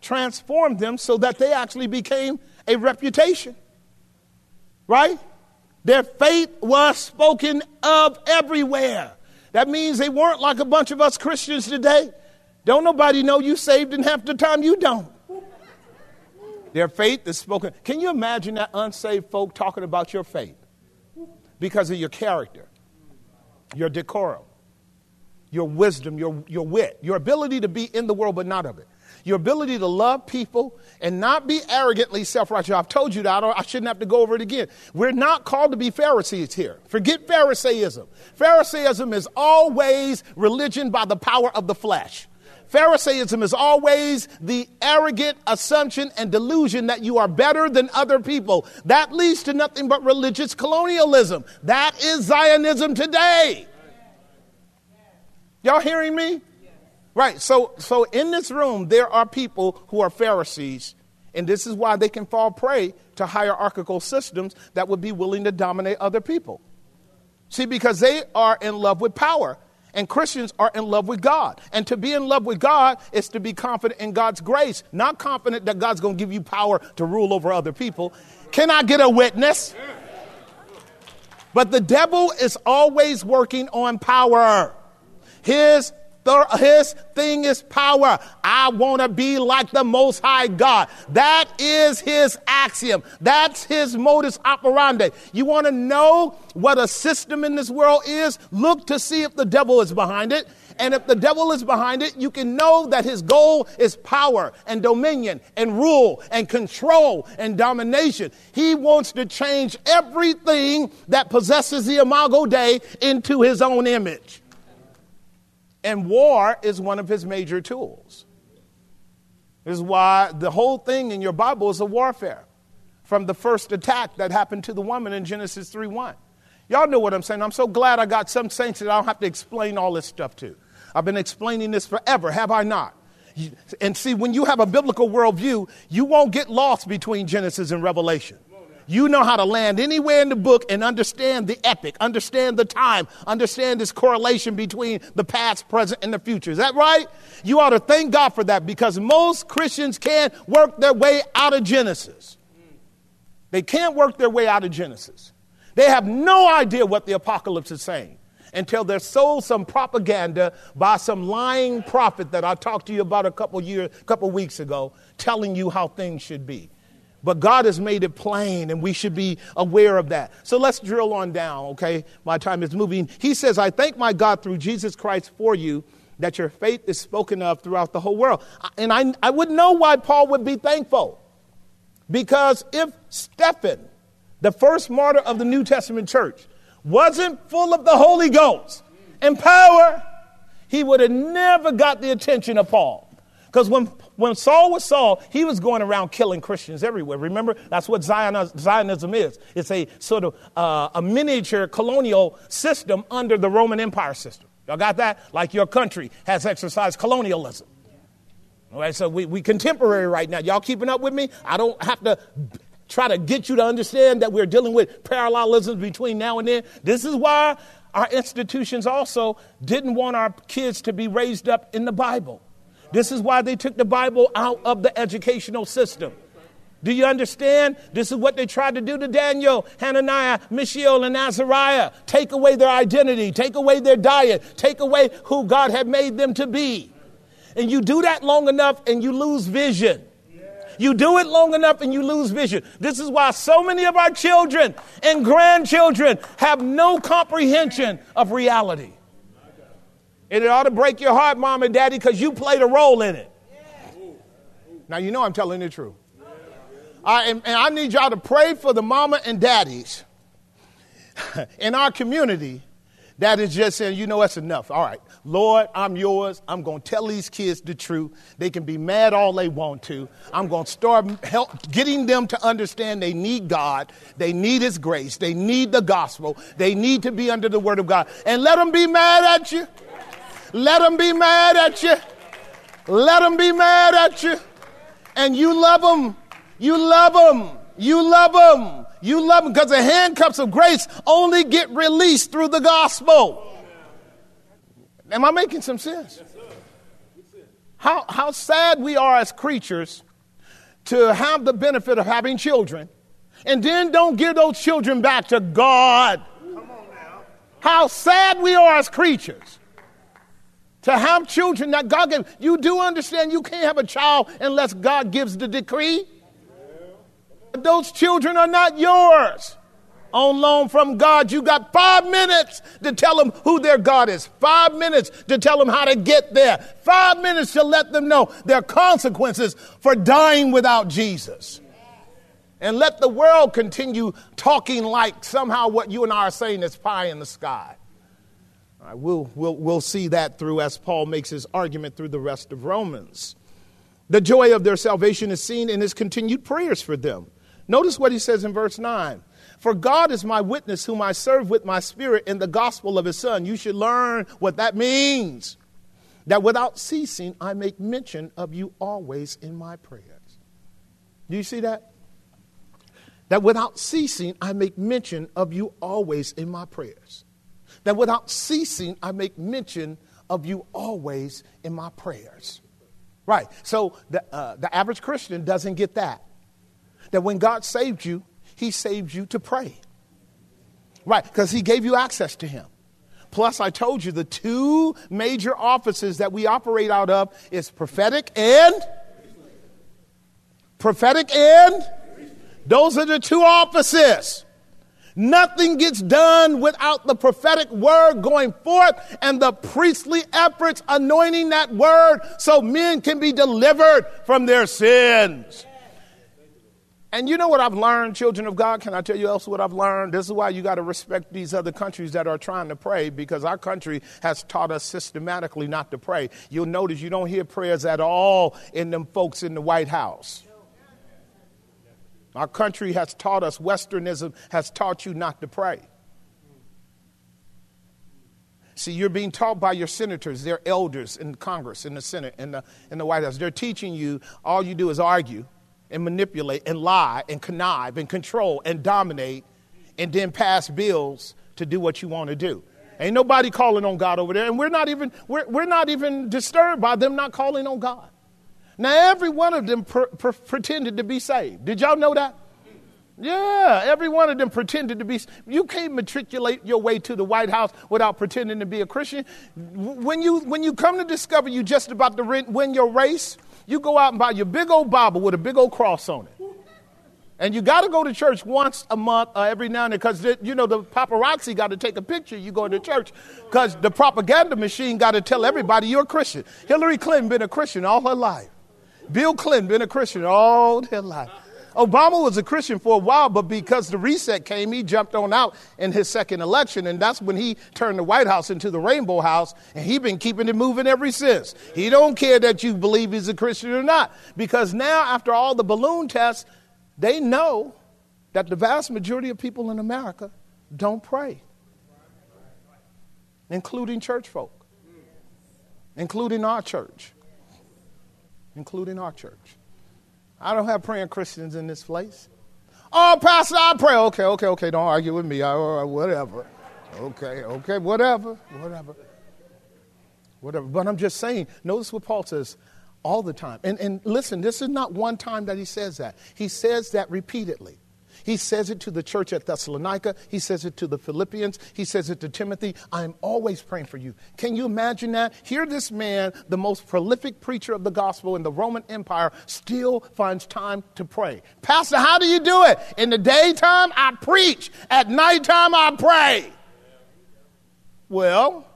transformed them so that they actually became a reputation right? Their faith was spoken of everywhere. That means they weren't like a bunch of us Christians today. Don't nobody know you saved in half the time you don't. Their faith is spoken. Can you imagine that unsaved folk talking about your faith? Because of your character, your decorum, your wisdom, your, your wit, your ability to be in the world but not of it. Your ability to love people and not be arrogantly self righteous. I've told you that. I, I, shouldn't have to go over it again. We're not called to be Pharisees here. Forget Pharisaism. Pharisaism is always religion by the power of the flesh. Pharisaism is always the arrogant assumption and delusion that you are better than other people. That leads to nothing but religious colonialism. That is Zionism today. Y'all hearing me? Right. So, so in this room, there are people who are Pharisees, and this is why they can fall prey to hierarchical systems that would be willing to dominate other people. See, because they are in love with power, and Christians are in love with God. And to be in love with God is to be confident in God's grace, not confident that God's going to give you power to rule over other people. Can I get a witness? But the devil is always working on power. His his thing is power. I want to be like the Most High God. That is his axiom. That's his modus operandi. You want to know what a system in this world is? Look to see if the devil is behind it. And if the devil is behind it, you can know that his goal is power and dominion and rule and control and domination. He wants to change everything that possesses the Imago Dei into his own image. And war is one of his major tools. This is why the whole thing in your Bible is a warfare. From the first attack that happened to the woman in Genesis 3 1. Y'all know what I'm saying. I'm so glad I got some saints that I don't have to explain all this stuff to. I've been explaining this forever, have I not? And see, when you have a biblical worldview, you won't get lost between Genesis and Revelation. You know how to land anywhere in the book and understand the epic, understand the time, understand this correlation between the past, present, and the future. Is that right? You ought to thank God for that because most Christians can't work their way out of Genesis. They can't work their way out of Genesis. They have no idea what the apocalypse is saying until they're sold some propaganda by some lying prophet that I talked to you about a couple years, couple weeks ago, telling you how things should be. But God has made it plain, and we should be aware of that. So let's drill on down, okay? My time is moving. He says, I thank my God through Jesus Christ for you that your faith is spoken of throughout the whole world. And I, I would know why Paul would be thankful. Because if Stephen, the first martyr of the New Testament church, wasn't full of the Holy Ghost and power, he would have never got the attention of Paul. Because when when Saul was Saul, he was going around killing Christians everywhere. Remember, that's what Zionism is. It's a sort of uh, a miniature colonial system under the Roman Empire system. Y'all got that? Like your country has exercised colonialism. All right, so we, we contemporary right now. Y'all keeping up with me? I don't have to try to get you to understand that we're dealing with parallelisms between now and then. This is why our institutions also didn't want our kids to be raised up in the Bible. This is why they took the Bible out of the educational system. Do you understand? This is what they tried to do to Daniel, Hananiah, Mishael, and Azariah. Take away their identity, take away their diet, take away who God had made them to be. And you do that long enough and you lose vision. You do it long enough and you lose vision. This is why so many of our children and grandchildren have no comprehension of reality. And it ought to break your heart, mom and daddy, because you played a role in it. Now, you know I'm telling the truth. I, and, and I need y'all to pray for the mama and daddies in our community that is just saying, you know, that's enough. All right, Lord, I'm yours. I'm going to tell these kids the truth. They can be mad all they want to. I'm going to start help getting them to understand they need God. They need His grace. They need the gospel. They need to be under the Word of God. And let them be mad at you. Let them be mad at you. Let them be mad at you. And you love them. You love them. You love them. You love them because the handcuffs of grace only get released through the gospel. Am I making some sense? How, how sad we are as creatures to have the benefit of having children and then don't give those children back to God. How sad we are as creatures to have children that God gave. You do understand you can't have a child unless God gives the decree. Those children are not yours. on loan from God. You got five minutes to tell them who their God is, five minutes to tell them how to get there, five minutes to let them know their consequences for dying without Jesus. And let the world continue talking like somehow what you and I are saying is pie in the sky. All right, we'll, we'll, we'll see that through as Paul makes his argument through the rest of Romans. The joy of their salvation is seen in his continued prayers for them. Notice what he says in verse 9 For God is my witness, whom I serve with my spirit in the gospel of his Son. You should learn what that means. That without ceasing, I make mention of you always in my prayers. Do you see that? That without ceasing, I make mention of you always in my prayers. That without ceasing, I make mention of you always in my prayers. Right. So the, uh, the average Christian doesn't get that. That when God saved you, he saved you to pray. Right. Because he gave you access to him. Plus, I told you the two major offices that we operate out of is prophetic and prophetic and those are the two offices. Nothing gets done without the prophetic word going forth and the priestly efforts anointing that word so men can be delivered from their sins. And you know what I've learned, children of God? Can I tell you else what I've learned? This is why you got to respect these other countries that are trying to pray because our country has taught us systematically not to pray. You'll notice you don't hear prayers at all in them folks in the White House. Our country has taught us, Westernism has taught you not to pray. See, you're being taught by your senators, their elders in Congress, in the Senate, in the, in the White House. They're teaching you all you do is argue and manipulate and lie and connive and control and dominate and then pass bills to do what you want to do. Ain't nobody calling on God over there, and we're not even, we're, we're not even disturbed by them not calling on God. Now, every one of them pr- pr- pretended to be saved. Did y'all know that? Yeah, every one of them pretended to be. You can't matriculate your way to the White House without pretending to be a Christian. When you, when you come to discover you just about to win your race, you go out and buy your big old Bible with a big old cross on it. And you got to go to church once a month, uh, every now and then, because you know the paparazzi got to take a picture. You go to church because the propaganda machine got to tell everybody you're a Christian. Hillary Clinton been a Christian all her life. Bill Clinton been a Christian all their life. Obama was a Christian for a while, but because the reset came, he jumped on out in his second election, and that's when he turned the White House into the Rainbow House, and he been keeping it moving ever since. He don't care that you believe he's a Christian or not, because now after all the balloon tests, they know that the vast majority of people in America don't pray, including church folk, including our church including our church. I don't have praying Christians in this place. Oh, Pastor, I pray. Okay, okay, okay. Don't argue with me. I, whatever. Okay, okay, whatever, whatever. Whatever. But I'm just saying, notice what Paul says all the time. And, and listen, this is not one time that he says that. He says that repeatedly. He says it to the church at Thessalonica. He says it to the Philippians. He says it to Timothy. I'm always praying for you. Can you imagine that? Here, this man, the most prolific preacher of the gospel in the Roman Empire, still finds time to pray. Pastor, how do you do it? In the daytime, I preach. At nighttime, I pray. Well,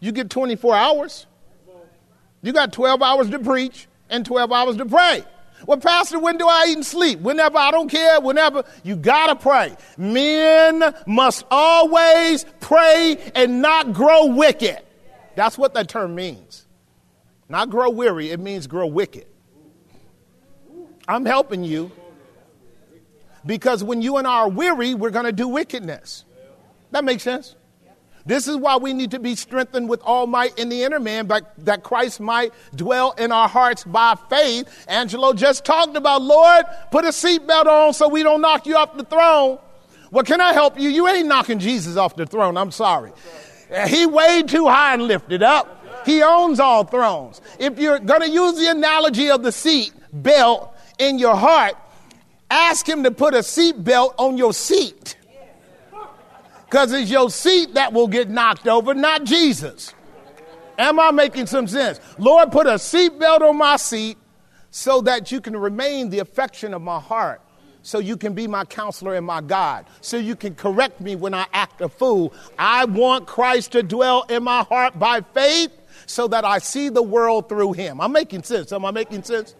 you get 24 hours. You got 12 hours to preach and 12 hours to pray. Well, Pastor, when do I eat and sleep? Whenever, I don't care, whenever. You gotta pray. Men must always pray and not grow wicked. That's what that term means. Not grow weary, it means grow wicked. I'm helping you because when you and I are weary, we're gonna do wickedness. That makes sense? This is why we need to be strengthened with all might in the inner man, but that Christ might dwell in our hearts by faith. Angelo just talked about, Lord, put a seatbelt on so we don't knock you off the throne. Well, can I help you? You ain't knocking Jesus off the throne. I'm sorry. He way too high and lifted up. He owns all thrones. If you're going to use the analogy of the seat belt in your heart, ask him to put a seat belt on your seat because it's your seat that will get knocked over, not Jesus. Am I making some sense? Lord, put a seatbelt on my seat so that you can remain the affection of my heart so you can be my counselor and my God, so you can correct me when I act a fool. I want Christ to dwell in my heart by faith so that I see the world through him. I'm making sense. Am I making sense?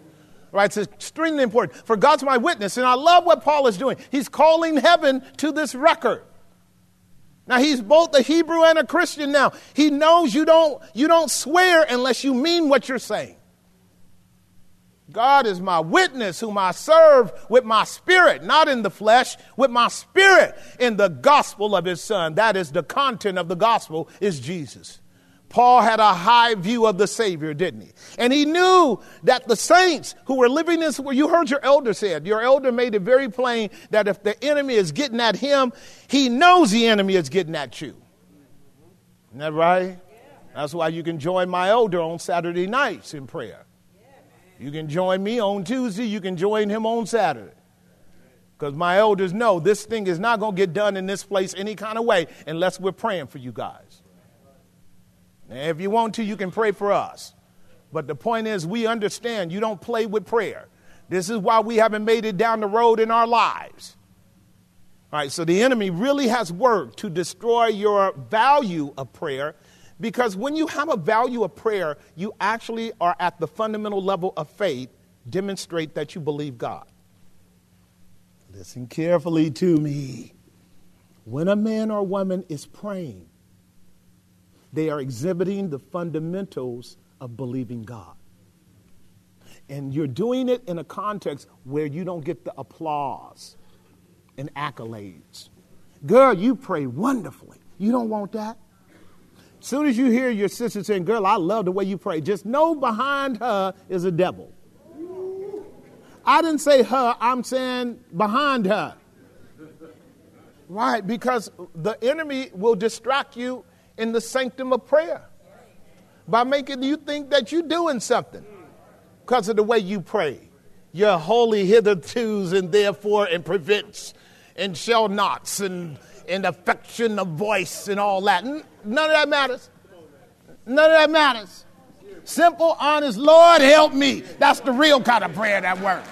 Right? It's extremely important. For God's my witness. And I love what Paul is doing. He's calling heaven to this record. Now he's both a Hebrew and a Christian now. He knows you don't, you don't swear unless you mean what you're saying. God is my witness, whom I serve with my spirit, not in the flesh, with my spirit in the gospel of his son. That is the content of the gospel is Jesus. Paul had a high view of the Savior, didn't he? And he knew that the saints who were living this, you heard your elder said, your elder made it very plain that if the enemy is getting at him, he knows the enemy is getting at you. Isn't that right? That's why you can join my elder on Saturday nights in prayer. You can join me on Tuesday, you can join him on Saturday. Because my elders know this thing is not going to get done in this place any kind of way unless we're praying for you guys. If you want to, you can pray for us. But the point is, we understand you don't play with prayer. This is why we haven't made it down the road in our lives. All right, so the enemy really has worked to destroy your value of prayer because when you have a value of prayer, you actually are at the fundamental level of faith, demonstrate that you believe God. Listen carefully to me. When a man or woman is praying, they are exhibiting the fundamentals of believing God. And you're doing it in a context where you don't get the applause and accolades. Girl, you pray wonderfully. You don't want that? As soon as you hear your sister saying, Girl, I love the way you pray, just know behind her is a devil. I didn't say her, I'm saying behind her. Right, because the enemy will distract you in the sanctum of prayer by making you think that you're doing something because of the way you pray. You're holy hitherto's and therefore and prevents and shall nots and and affection of voice and all that. None of that matters. None of that matters. Simple, honest, Lord help me. That's the real kind of prayer that works.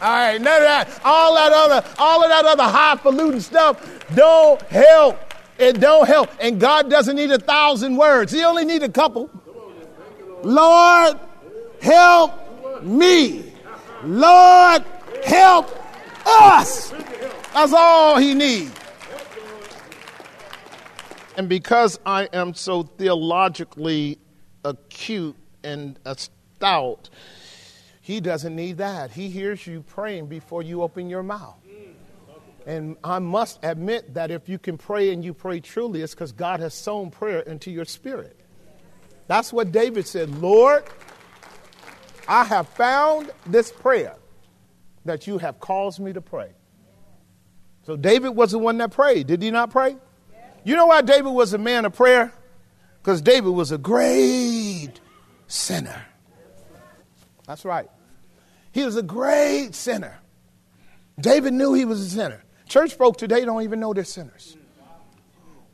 All right, none of that, all that other, all of that other highfalutin stuff don't help. It don't help. And God doesn't need a thousand words. He only need a couple. Lord, help me. Lord, help us. That's all he needs. And because I am so theologically acute and stout, he doesn't need that. He hears you praying before you open your mouth. And I must admit that if you can pray and you pray truly, it's because God has sown prayer into your spirit. That's what David said Lord, I have found this prayer that you have caused me to pray. So David was the one that prayed. Did he not pray? You know why David was a man of prayer? Because David was a great sinner. That's right. He was a great sinner. David knew he was a sinner. Church folk today don't even know they're sinners.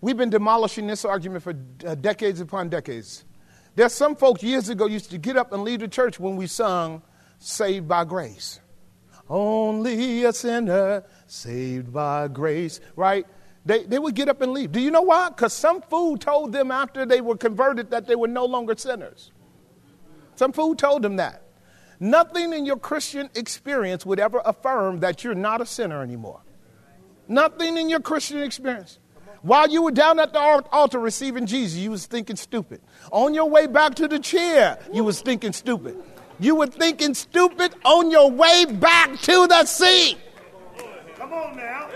We've been demolishing this argument for uh, decades upon decades. There's some folks years ago used to get up and leave the church when we sung Saved by Grace. Only a sinner saved by grace, right? They, they would get up and leave. Do you know why? Because some fool told them after they were converted that they were no longer sinners. Some fool told them that. Nothing in your Christian experience would ever affirm that you're not a sinner anymore. Nothing in your Christian experience. While you were down at the altar receiving Jesus, you was thinking stupid. On your way back to the chair, you was thinking stupid. You were thinking stupid on your way back to the seat. Come on now.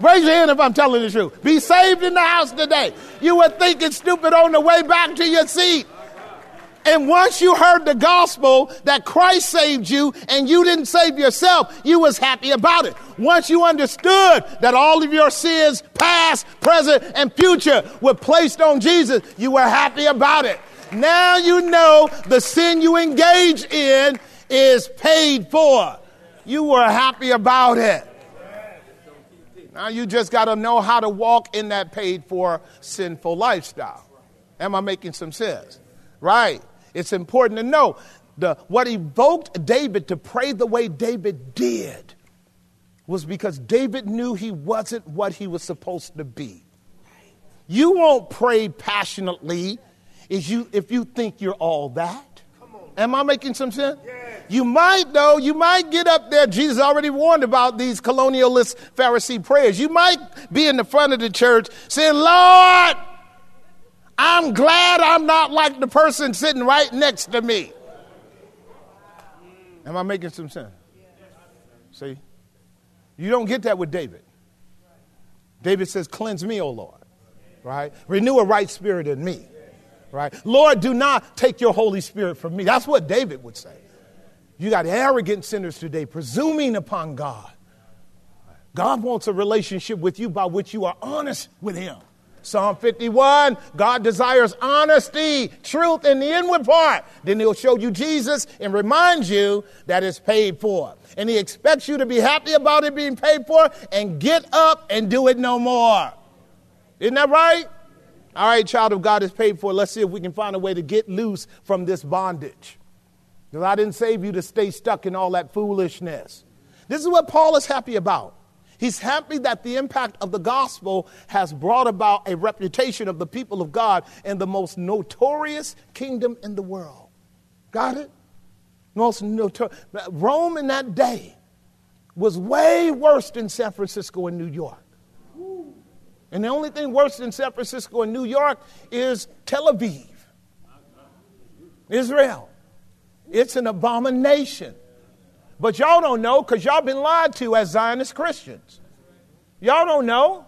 Raise your hand if I'm telling the truth. Be saved in the house today. You were thinking stupid on the way back to your seat. And once you heard the gospel that Christ saved you and you didn't save yourself, you was happy about it. Once you understood that all of your sins, past, present, and future, were placed on Jesus, you were happy about it. Now you know the sin you engage in is paid for. You were happy about it. Now you just got to know how to walk in that paid for sinful lifestyle. Am I making some sense? Right. It's important to know the, what evoked David to pray the way David did was because David knew he wasn't what he was supposed to be. You won't pray passionately if you, if you think you're all that. Am I making some sense? Yes. You might, though, you might get up there. Jesus already warned about these colonialist Pharisee prayers. You might be in the front of the church saying, Lord, I'm glad I'm not like the person sitting right next to me. Am I making some sense? See? You don't get that with David. David says, Cleanse me, O Lord. Right? Renew a right spirit in me. Right? Lord, do not take your Holy Spirit from me. That's what David would say. You got arrogant sinners today presuming upon God. God wants a relationship with you by which you are honest with Him. Psalm 51, God desires honesty, truth in the inward part. Then he'll show you Jesus and remind you that it's paid for. And he expects you to be happy about it being paid for and get up and do it no more. Isn't that right? All right, child of God is paid for. Let's see if we can find a way to get loose from this bondage. Because I didn't save you to stay stuck in all that foolishness. This is what Paul is happy about. He's happy that the impact of the gospel has brought about a reputation of the people of God in the most notorious kingdom in the world. Got it? Most notorious. Rome in that day was way worse than San Francisco and New York. And the only thing worse than San Francisco and New York is Tel Aviv, Israel. It's an abomination. But y'all don't know because y'all been lied to as Zionist Christians. Y'all don't know.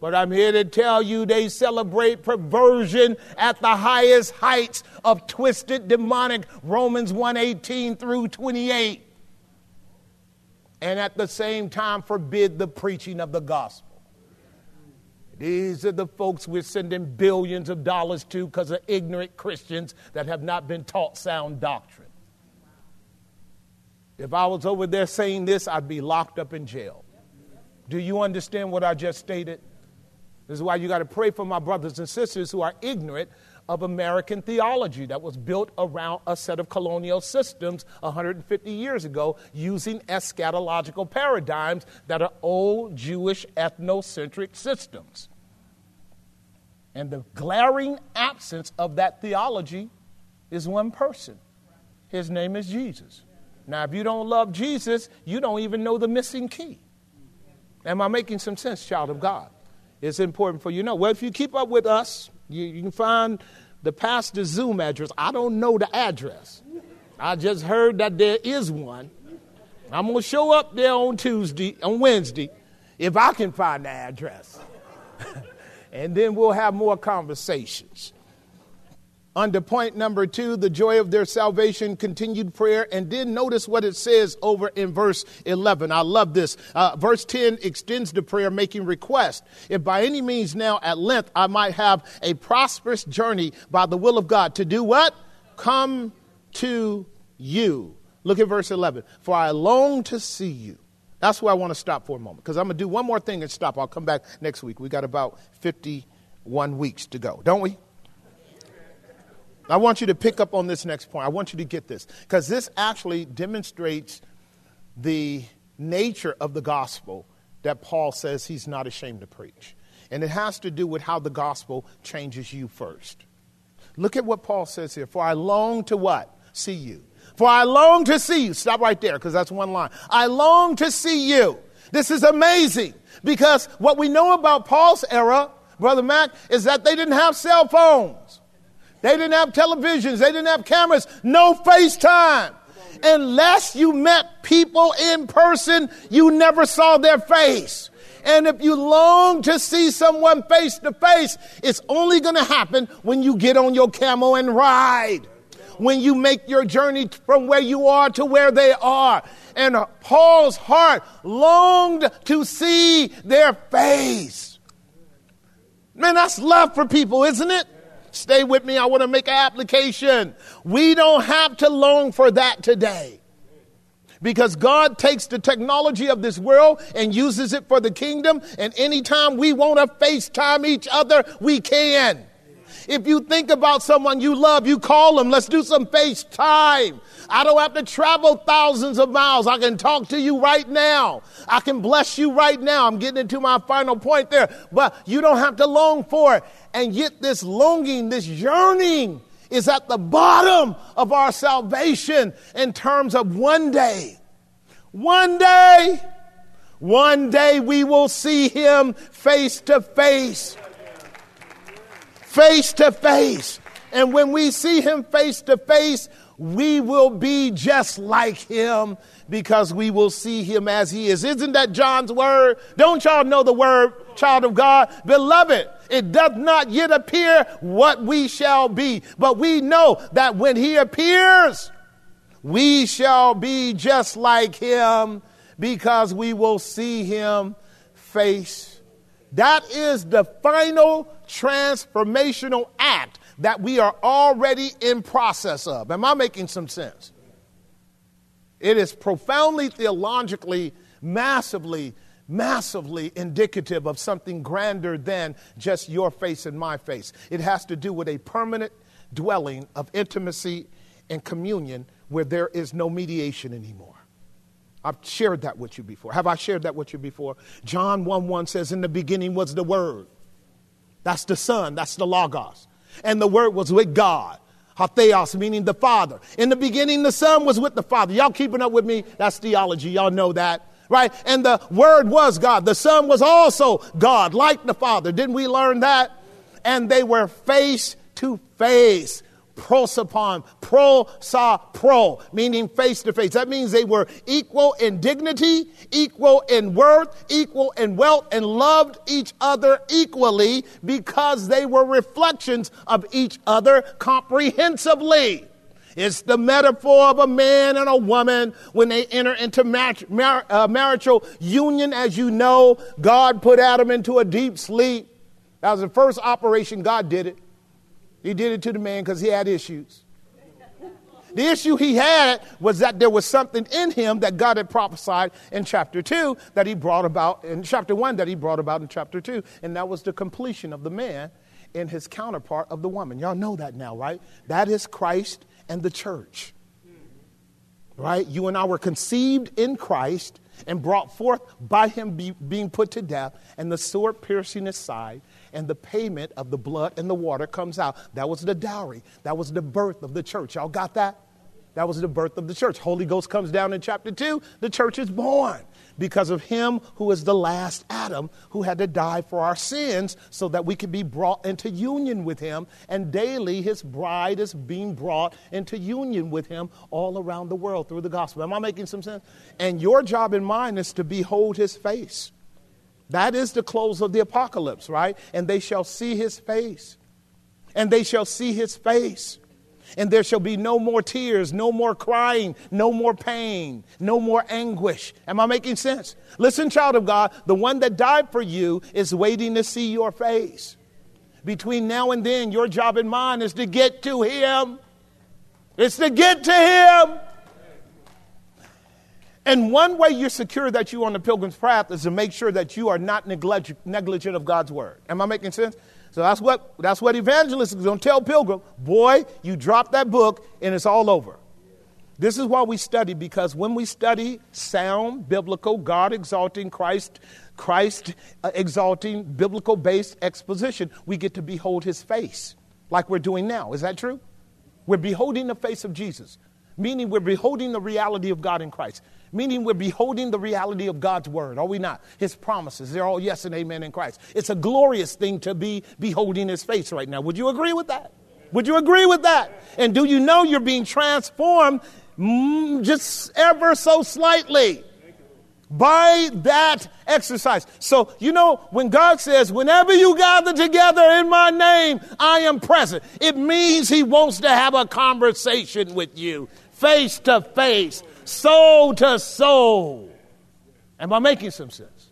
But I'm here to tell you they celebrate perversion at the highest heights of twisted demonic Romans 118 through 28. And at the same time forbid the preaching of the gospel. These are the folks we're sending billions of dollars to because of ignorant Christians that have not been taught sound doctrine. If I was over there saying this, I'd be locked up in jail. Do you understand what I just stated? This is why you got to pray for my brothers and sisters who are ignorant of American theology that was built around a set of colonial systems 150 years ago using eschatological paradigms that are old Jewish ethnocentric systems. And the glaring absence of that theology is one person. His name is Jesus. Now, if you don't love Jesus, you don't even know the missing key. Am I making some sense, child of God? It's important for you to know. Well, if you keep up with us, you, you can find the pastor's Zoom address. I don't know the address. I just heard that there is one. I'm going to show up there on Tuesday, on Wednesday, if I can find the address. and then we'll have more conversations. Under point number two, the joy of their salvation, continued prayer. And then notice what it says over in verse 11. I love this. Uh, verse 10 extends the prayer, making request. If by any means now at length I might have a prosperous journey by the will of God to do what? Come to you. Look at verse 11. For I long to see you. That's where I want to stop for a moment because I'm going to do one more thing and stop. I'll come back next week. We got about 51 weeks to go, don't we? I want you to pick up on this next point. I want you to get this because this actually demonstrates the nature of the gospel that Paul says he's not ashamed to preach. And it has to do with how the gospel changes you first. Look at what Paul says here. For I long to what? See you. For I long to see you. Stop right there because that's one line. I long to see you. This is amazing because what we know about Paul's era, Brother Mac, is that they didn't have cell phones. They didn't have televisions. They didn't have cameras. No FaceTime. Unless you met people in person, you never saw their face. And if you long to see someone face to face, it's only going to happen when you get on your camel and ride. When you make your journey from where you are to where they are. And Paul's heart longed to see their face. Man, that's love for people, isn't it? Stay with me. I want to make an application. We don't have to long for that today. Because God takes the technology of this world and uses it for the kingdom. And anytime we want to FaceTime each other, we can. If you think about someone you love, you call them. Let's do some FaceTime. I don't have to travel thousands of miles. I can talk to you right now. I can bless you right now. I'm getting into my final point there, but you don't have to long for it. And yet, this longing, this yearning, is at the bottom of our salvation in terms of one day. One day, one day we will see him face to face. Face to face. And when we see him face to face, we will be just like him because we will see him as he is. Isn't that John's word? Don't y'all know the word, child of God? Beloved, it doth not yet appear what we shall be, but we know that when he appears, we shall be just like him because we will see him face. That is the final transformational act that we are already in process of. Am I making some sense? It is profoundly theologically, massively, massively indicative of something grander than just your face and my face. It has to do with a permanent dwelling of intimacy and communion where there is no mediation anymore. I've shared that with you before. Have I shared that with you before? John 1 1 says, In the beginning was the Word. That's the Son, that's the Logos. And the Word was with God. Hatheos, meaning the Father. In the beginning, the Son was with the Father. Y'all keeping up with me? That's theology. Y'all know that. Right? And the Word was God. The Son was also God, like the Father. Didn't we learn that? And they were face to face prosopon, pro sa pro, meaning face to face. That means they were equal in dignity, equal in worth, equal in wealth, and loved each other equally because they were reflections of each other comprehensively. It's the metaphor of a man and a woman when they enter into mar- uh, marital union. As you know, God put Adam into a deep sleep. That was the first operation God did it. He did it to the man because he had issues. The issue he had was that there was something in him that God had prophesied in chapter 2 that he brought about in chapter 1 that he brought about in chapter 2, and that was the completion of the man in his counterpart of the woman. Y'all know that now, right? That is Christ and the church. Right? You and I were conceived in Christ and brought forth by him be, being put to death, and the sword piercing his side, and the payment of the blood and the water comes out. That was the dowry. That was the birth of the church. Y'all got that? That was the birth of the church. Holy Ghost comes down in chapter 2. The church is born because of him who is the last Adam who had to die for our sins so that we could be brought into union with him. And daily his bride is being brought into union with him all around the world through the gospel. Am I making some sense? And your job and mine is to behold his face. That is the close of the apocalypse, right? And they shall see his face. And they shall see his face. And there shall be no more tears, no more crying, no more pain, no more anguish. Am I making sense? Listen, child of God, the one that died for you is waiting to see your face. Between now and then, your job and mine is to get to him. It's to get to him. And one way you're secure that you're on the pilgrim's path is to make sure that you are not negligent of God's word. Am I making sense? So that's what, that's what evangelists are going to tell pilgrim. Boy, you drop that book and it's all over. This is why we study because when we study sound, biblical, God exalting Christ, Christ uh, exalting, biblical based exposition, we get to behold his face like we're doing now. Is that true? We're beholding the face of Jesus, meaning we're beholding the reality of God in Christ meaning we're beholding the reality of God's word, are we not? His promises, they're all yes and amen in Christ. It's a glorious thing to be beholding his face right now. Would you agree with that? Would you agree with that? And do you know you're being transformed mm, just ever so slightly? by that exercise. So, you know, when God says, whenever you gather together in my name, I am present, it means He wants to have a conversation with you face to face, soul to soul. Am I making some sense?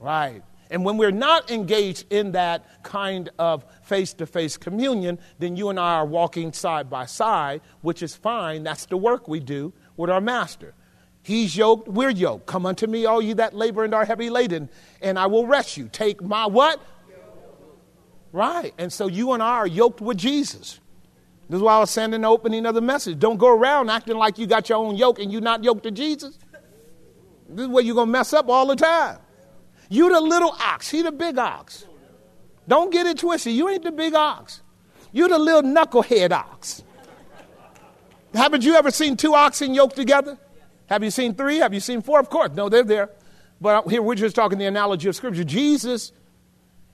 Right. And when we're not engaged in that kind of face to face communion, then you and I are walking side by side, which is fine. That's the work we do with our master. He's yoked, we're yoked. Come unto me, all you that labor and are heavy laden, and I will rest you. Take my what? Right. And so you and I are yoked with Jesus. This is why I was saying in the opening of the message. Don't go around acting like you got your own yoke and you're not yoked to Jesus. This is where you're going to mess up all the time. You the little ox, he the big ox. Don't get it twisted. You ain't the big ox. You the little knucklehead ox. Haven't you ever seen two oxen yoked together? Have you seen three? Have you seen four? Of course. No, they're there. But here we're just talking the analogy of Scripture. Jesus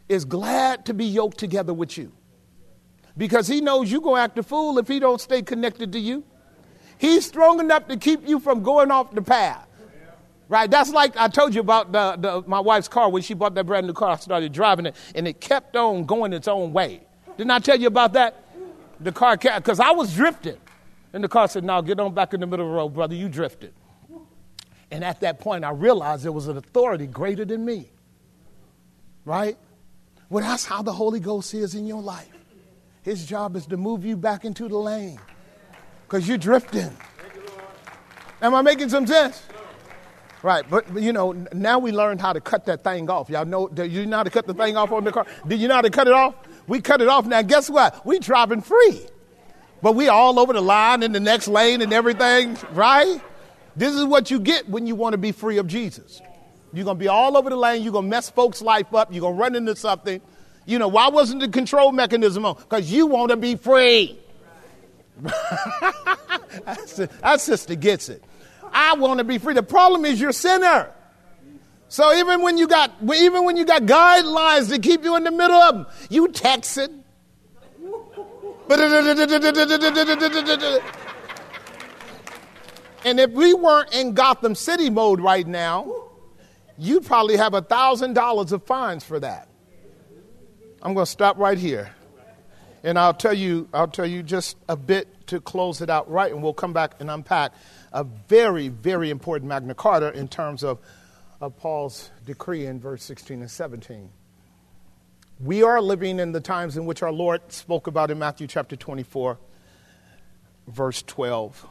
is glad to be yoked together with you because he knows you're going to act a fool if he don't stay connected to you. He's strong enough to keep you from going off the path. Right? That's like I told you about the, the, my wife's car when she bought that brand new car. I started driving it and it kept on going its own way. Didn't I tell you about that? The car because I was drifting. And the car said, Now get on back in the middle of the road, brother. You drifted. And at that point, I realized there was an authority greater than me. Right? Well, that's how the Holy Ghost is in your life. His job is to move you back into the lane because you're drifting. Am I making some sense? Right, but, but, you know, now we learned how to cut that thing off. Y'all know, do you know how to cut the thing off on the car? Did you know how to cut it off? We cut it off. Now, guess what? We driving free. But we all over the line in the next lane and everything, right? This is what you get when you want to be free of Jesus. You're going to be all over the lane. You're going to mess folks' life up. You're going to run into something. You know, why wasn't the control mechanism on? Because you want to be free. that sister gets it. I want to be free. The problem is you're sinner. So even when you got even when you got guidelines to keep you in the middle of them, you texting. And if we weren't in Gotham City mode right now, you'd probably have a thousand dollars of fines for that. I'm going to stop right here, and I'll tell you I'll tell you just a bit to close it out right, and we'll come back and unpack a very, very important Magna Carta in terms of, of Paul's decree in verse 16 and 17. We are living in the times in which our Lord spoke about in Matthew chapter 24, verse 12.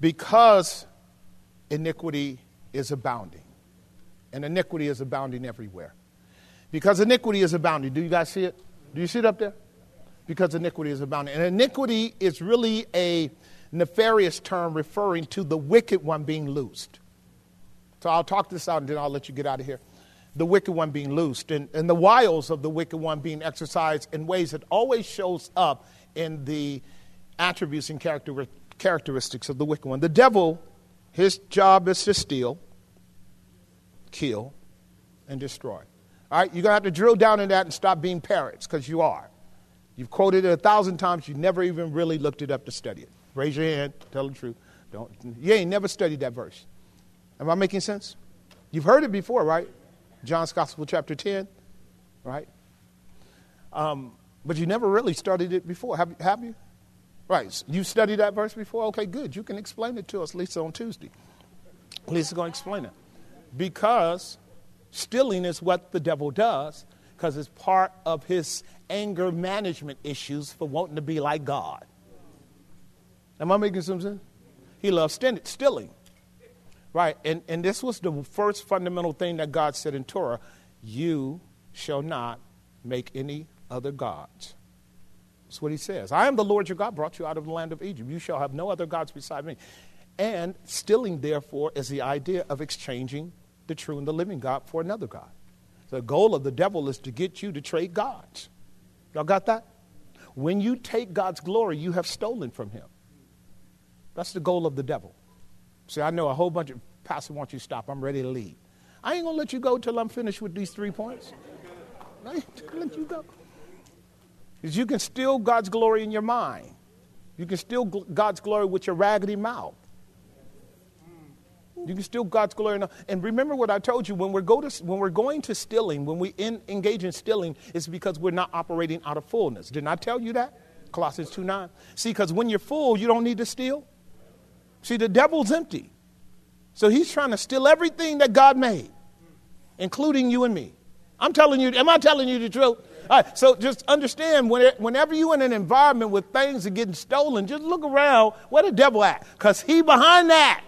Because iniquity is abounding, and iniquity is abounding everywhere. Because iniquity is abounding. Do you guys see it? Do you see it up there? Because iniquity is abounding. And iniquity is really a nefarious term referring to the wicked one being loosed. So I'll talk this out and then I'll let you get out of here. The wicked one being loosed and, and the wiles of the wicked one being exercised in ways that always shows up in the attributes and character, characteristics of the wicked one. The devil, his job is to steal, kill, and destroy. All right, you're going to have to drill down in that and stop being parrots because you are. You've quoted it a thousand times, you never even really looked it up to study it. Raise your hand. Tell the truth. Don't. You ain't never studied that verse. Am I making sense? You've heard it before, right? John's Gospel, chapter 10, right? Um, but you never really studied it before, have, have you? Right. You studied that verse before? Okay, good. You can explain it to us, Lisa, on Tuesday. Lisa's going to explain it. Because stealing is what the devil does, because it's part of his anger management issues for wanting to be like God. Am I making some sense? He loves stealing. Right. And, and this was the first fundamental thing that God said in Torah you shall not make any other gods. That's what he says. I am the Lord your God, brought you out of the land of Egypt. You shall have no other gods beside me. And stealing, therefore, is the idea of exchanging the true and the living God for another God. The goal of the devil is to get you to trade gods. Y'all got that? When you take God's glory, you have stolen from him. That's the goal of the devil. See, I know a whole bunch of pastors want you to stop. I'm ready to leave. I ain't gonna let you go till I'm finished with these three points. I ain't gonna let you go. Because you can steal God's glory in your mind. You can steal God's glory with your raggedy mouth. You can steal God's glory. And remember what I told you when we're, go to, when we're going to stealing, when we in, engage in stealing, it's because we're not operating out of fullness. Didn't I tell you that? Colossians 2 9. See, because when you're full, you don't need to steal. See, the devil's empty. So he's trying to steal everything that God made, including you and me. I'm telling you, am I telling you the truth? So just understand whenever you're in an environment where things are getting stolen, just look around where the devil at, because he behind that.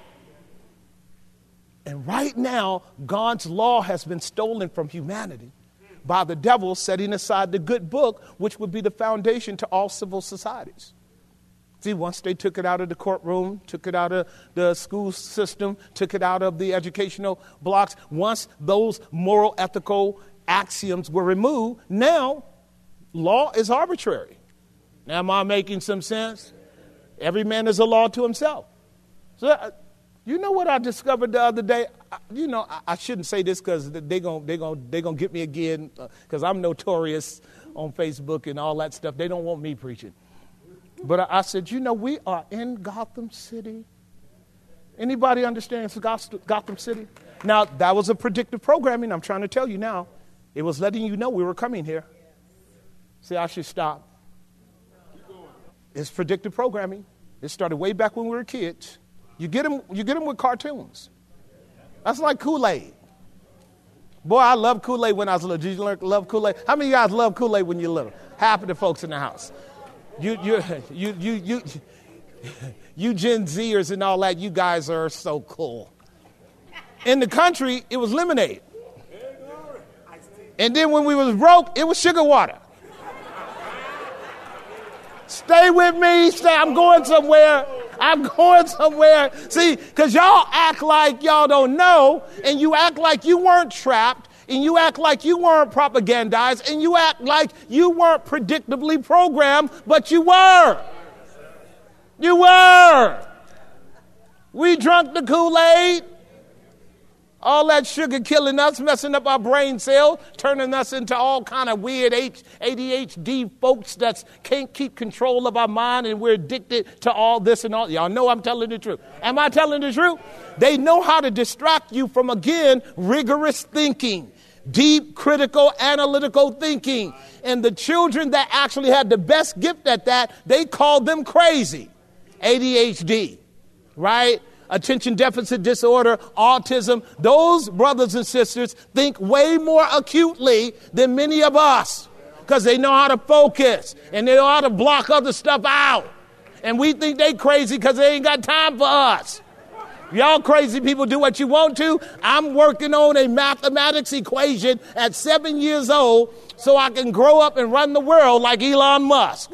And right now, God's law has been stolen from humanity. by the devil, setting aside the good book, which would be the foundation to all civil societies. See, once they took it out of the courtroom, took it out of the school system, took it out of the educational blocks, once those moral, ethical axioms were removed, now law is arbitrary. Now, am I making some sense? Every man is a law to himself. So, uh, you know what I discovered the other day? You know, I, shouldn't say this because they're going they gonna, they gonna get me again because uh, I'm notorious on Facebook and all that stuff. They don't want me preaching. But I said, you know, we are in Gotham City. Anybody understands Gotham City? Now, that was a predictive programming. I'm trying to tell you now. It was letting you know we were coming here. See, I should stop. It's predictive programming. It started way back when we were kids. You get them, you get them with cartoons. That's like Kool Aid. Boy, I love Kool Aid when I was little. Did you love Kool Aid? How many of you guys love Kool Aid when you're little? Half of the folks in the house. You, you, you, you, you, you Gen Zers and all that, you guys are so cool. In the country, it was lemonade. And then when we was broke, it was sugar water. Stay with me. Stay. I'm going somewhere. I'm going somewhere. See, because y'all act like y'all don't know, and you act like you weren't trapped, and you act like you weren't propagandized and you act like you weren't predictably programmed, but you were. You were. We drunk the Kool Aid. All that sugar killing us, messing up our brain cells, turning us into all kind of weird ADHD folks that can't keep control of our mind and we're addicted to all this and all. Y'all know I'm telling the truth. Am I telling the truth? They know how to distract you from, again, rigorous thinking deep, critical, analytical thinking. And the children that actually had the best gift at that, they called them crazy. ADHD, right? Attention deficit disorder, autism. Those brothers and sisters think way more acutely than many of us because they know how to focus and they know how to block other stuff out. And we think they crazy because they ain't got time for us. Y'all crazy people do what you want to. I'm working on a mathematics equation at seven years old so I can grow up and run the world like Elon Musk.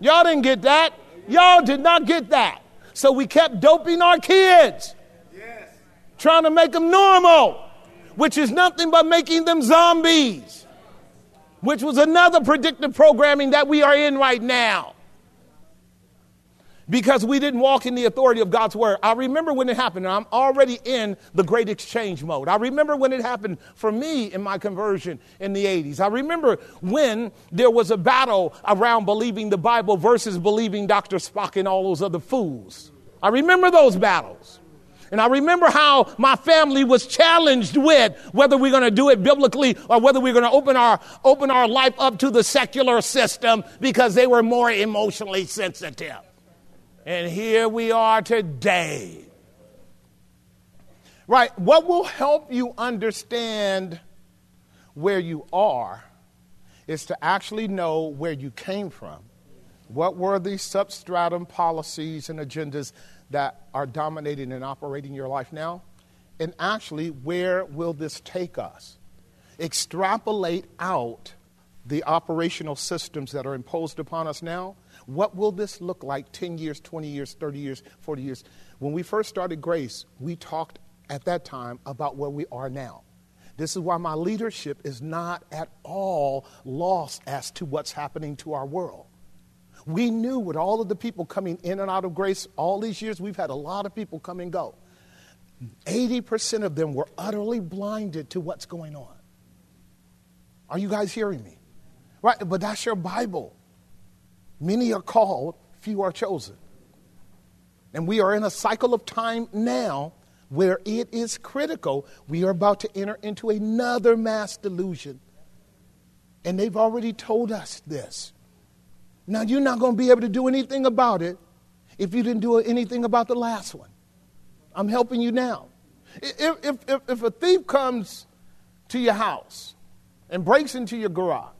Y'all didn't get that. Y'all did not get that. So we kept doping our kids, trying to make them normal, which is nothing but making them zombies, which was another predictive programming that we are in right now because we didn't walk in the authority of God's word. I remember when it happened, and I'm already in the great exchange mode. I remember when it happened for me in my conversion in the 80s. I remember when there was a battle around believing the Bible versus believing Dr. Spock and all those other fools. I remember those battles. And I remember how my family was challenged with whether we're going to do it biblically or whether we're going to open our, open our life up to the secular system because they were more emotionally sensitive. And here we are today. Right, what will help you understand where you are is to actually know where you came from. What were the substratum policies and agendas that are dominating and operating your life now? And actually, where will this take us? Extrapolate out the operational systems that are imposed upon us now what will this look like 10 years, 20 years, 30 years, 40 years? When we first started Grace, we talked at that time about where we are now. This is why my leadership is not at all lost as to what's happening to our world. We knew with all of the people coming in and out of grace all these years, we've had a lot of people come and go. 80% of them were utterly blinded to what's going on. Are you guys hearing me? Right, but that's your Bible. Many are called, few are chosen. And we are in a cycle of time now where it is critical. We are about to enter into another mass delusion. And they've already told us this. Now, you're not going to be able to do anything about it if you didn't do anything about the last one. I'm helping you now. If, if, if, a thief comes to your house and breaks into your garage,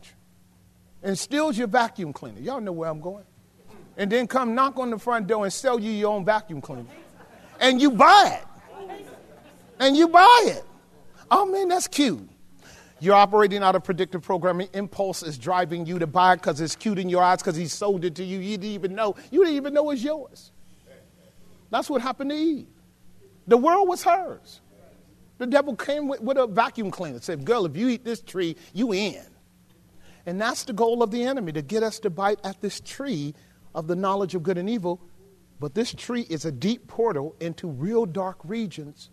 and steals your vacuum cleaner. Y'all know where I'm going. And then come knock on the front door and sell you your own vacuum cleaner. And you buy it. And you buy it. Oh man, that's cute. You're operating out of predictive programming. Impulse is driving you to buy it because it's cute in your eyes because he sold it to you. You didn't even know. You didn't even know it's yours. That's what happened to Eve. The world was hers. The devil came with, with a vacuum cleaner, and said, Girl, if you eat this tree, you in. And that's the goal of the enemy to get us to bite at this tree of the knowledge of good and evil. But this tree is a deep portal into real dark regions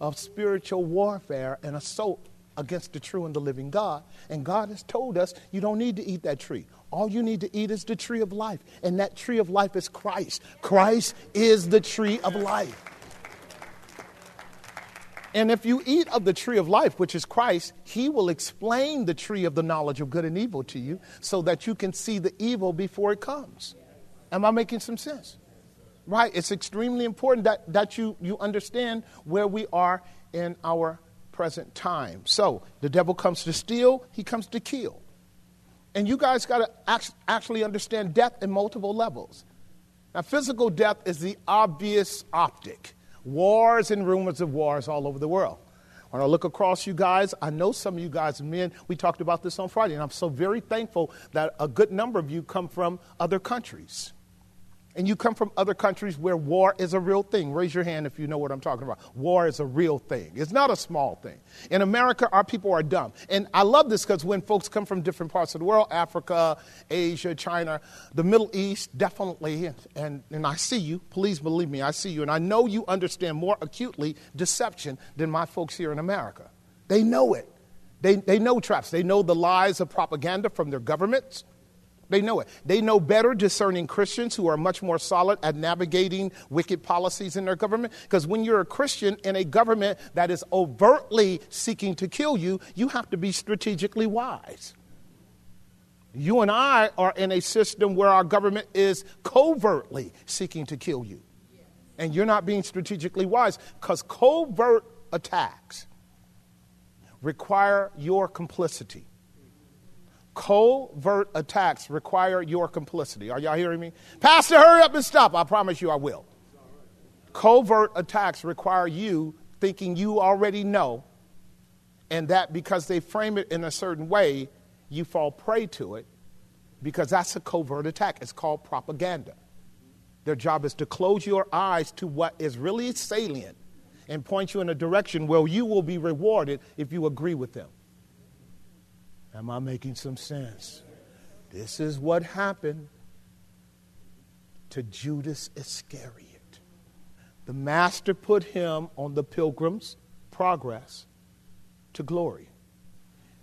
of spiritual warfare and assault against the true and the living God. And God has told us you don't need to eat that tree. All you need to eat is the tree of life. And that tree of life is Christ. Christ is the tree of life. And if you eat of the tree of life, which is Christ, he will explain the tree of the knowledge of good and evil to you so that you can see the evil before it comes. Am I making some sense? Right? It's extremely important that, that you, you understand where we are in our present time. So the devil comes to steal, he comes to kill. And you guys got to actually understand death in multiple levels. Now, physical death is the obvious optic wars and rumors of wars all over the world. When I look across you guys, I know some of you guys men, we talked about this on Friday, and I'm so very thankful that a good number of you come from other countries and you come from other countries where war is a real thing, raise your hand if you know what I'm talking about. War is a real thing, it's not a small thing. In America, our people are dumb. And I love this because when folks come from different parts of the world Africa, Asia, China, the Middle East, definitely, and, and I see you, please believe me, I see you, and I know you understand more acutely deception than my folks here in America. They know it. They, they know traps. They know the lies of propaganda from their governments. They know it. They know better discerning Christians who are much more solid at navigating wicked policies in their government. Because when you're a Christian in a government that is overtly seeking to kill you, you have to be strategically wise. You and I are in a system where our government is covertly seeking to kill you. And you're not being strategically wise because covert attacks require your complicity. Covert attacks require your complicity. Are y'all hearing me? Pastor, hurry up and stop. I promise you I will. Covert attacks require you thinking you already know, and that because they frame it in a certain way, you fall prey to it because that's a covert attack. It's called propaganda. Their job is to close your eyes to what is really salient and point you in a direction where you will be rewarded if you agree with them. Am I making some sense? This is what happened to Judas Iscariot. The master put him on the pilgrim's progress to glory.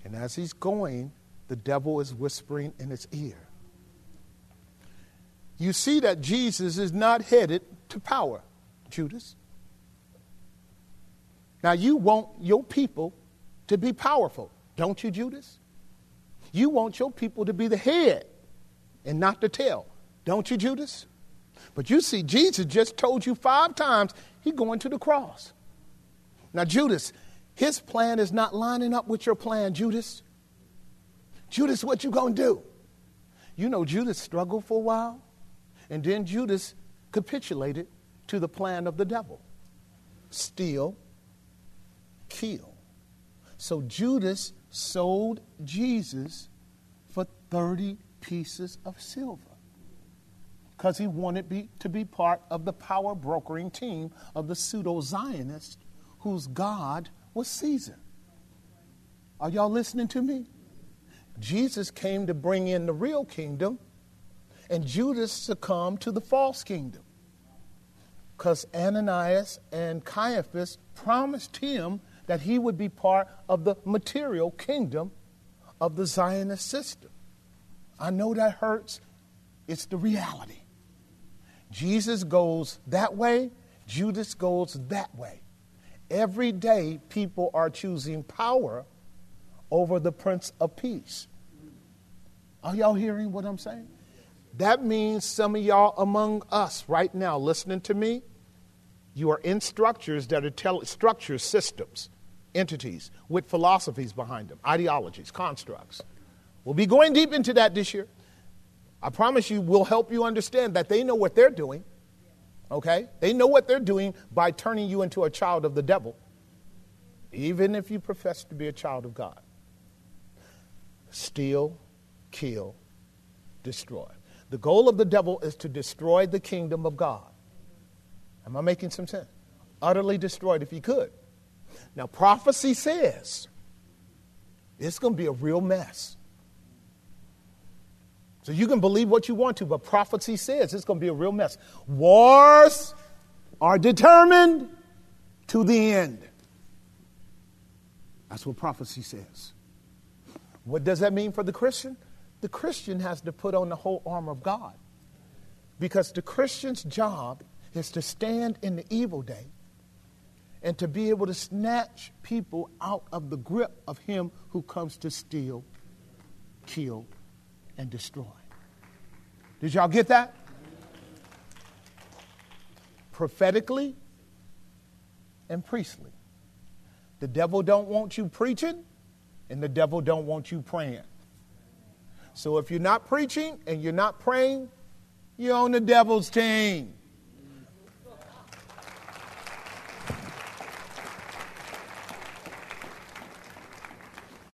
And as he's going, the devil is whispering in his ear. You see that Jesus is not headed to power, Judas. Now, you want your people to be powerful, don't you, Judas? You want your people to be the head and not the tail, don't you, Judas? But you see, Jesus just told you five times he's going to the cross. Now, Judas, his plan is not lining up with your plan, Judas. Judas, what you gonna do? You know, Judas struggled for a while, and then Judas capitulated to the plan of the devil steal, kill. So Judas sold Jesus for 30 pieces of silver because he wanted be, to be part of the power brokering team of the pseudo Zionist whose God was Caesar. Are y'all listening to me? Jesus came to bring in the real kingdom, and Judas succumbed to the false kingdom because Ananias and Caiaphas promised him that he would be part of the material kingdom of the Zionist system. I know that hurts. It's the reality. Jesus goes that way, Judas goes that way. Every day, people are choosing power over the Prince of Peace. Are y'all hearing what I'm saying? That means some of y'all among us right now listening to me, you are in structures that are tele- structures, systems entities with philosophies behind them, ideologies, constructs. We'll be going deep into that this year. I promise you, we'll help you understand that they know what they're doing. Okay? They know what they're doing by turning you into a child of the devil, even if you profess to be a child of God. steal, kill, destroy. The goal of the devil is to destroy the kingdom of God. Am I making some sense? Utterly destroyed if he could. Now, prophecy says it's going to be a real mess. So you can believe what you want to, but prophecy says it's going to be a real mess. Wars are determined to the end. That's what prophecy says. What does that mean for the Christian? The Christian has to put on the whole armor of God. Because the Christian's job is to stand in the evil day and to be able to snatch people out of the grip of him who comes to steal, kill, and destroy. Did y'all get that? Prophetically and priestly. The devil don't want you preaching and the devil don't want you praying. So if you're not preaching and you're not praying, you're on the devil's team.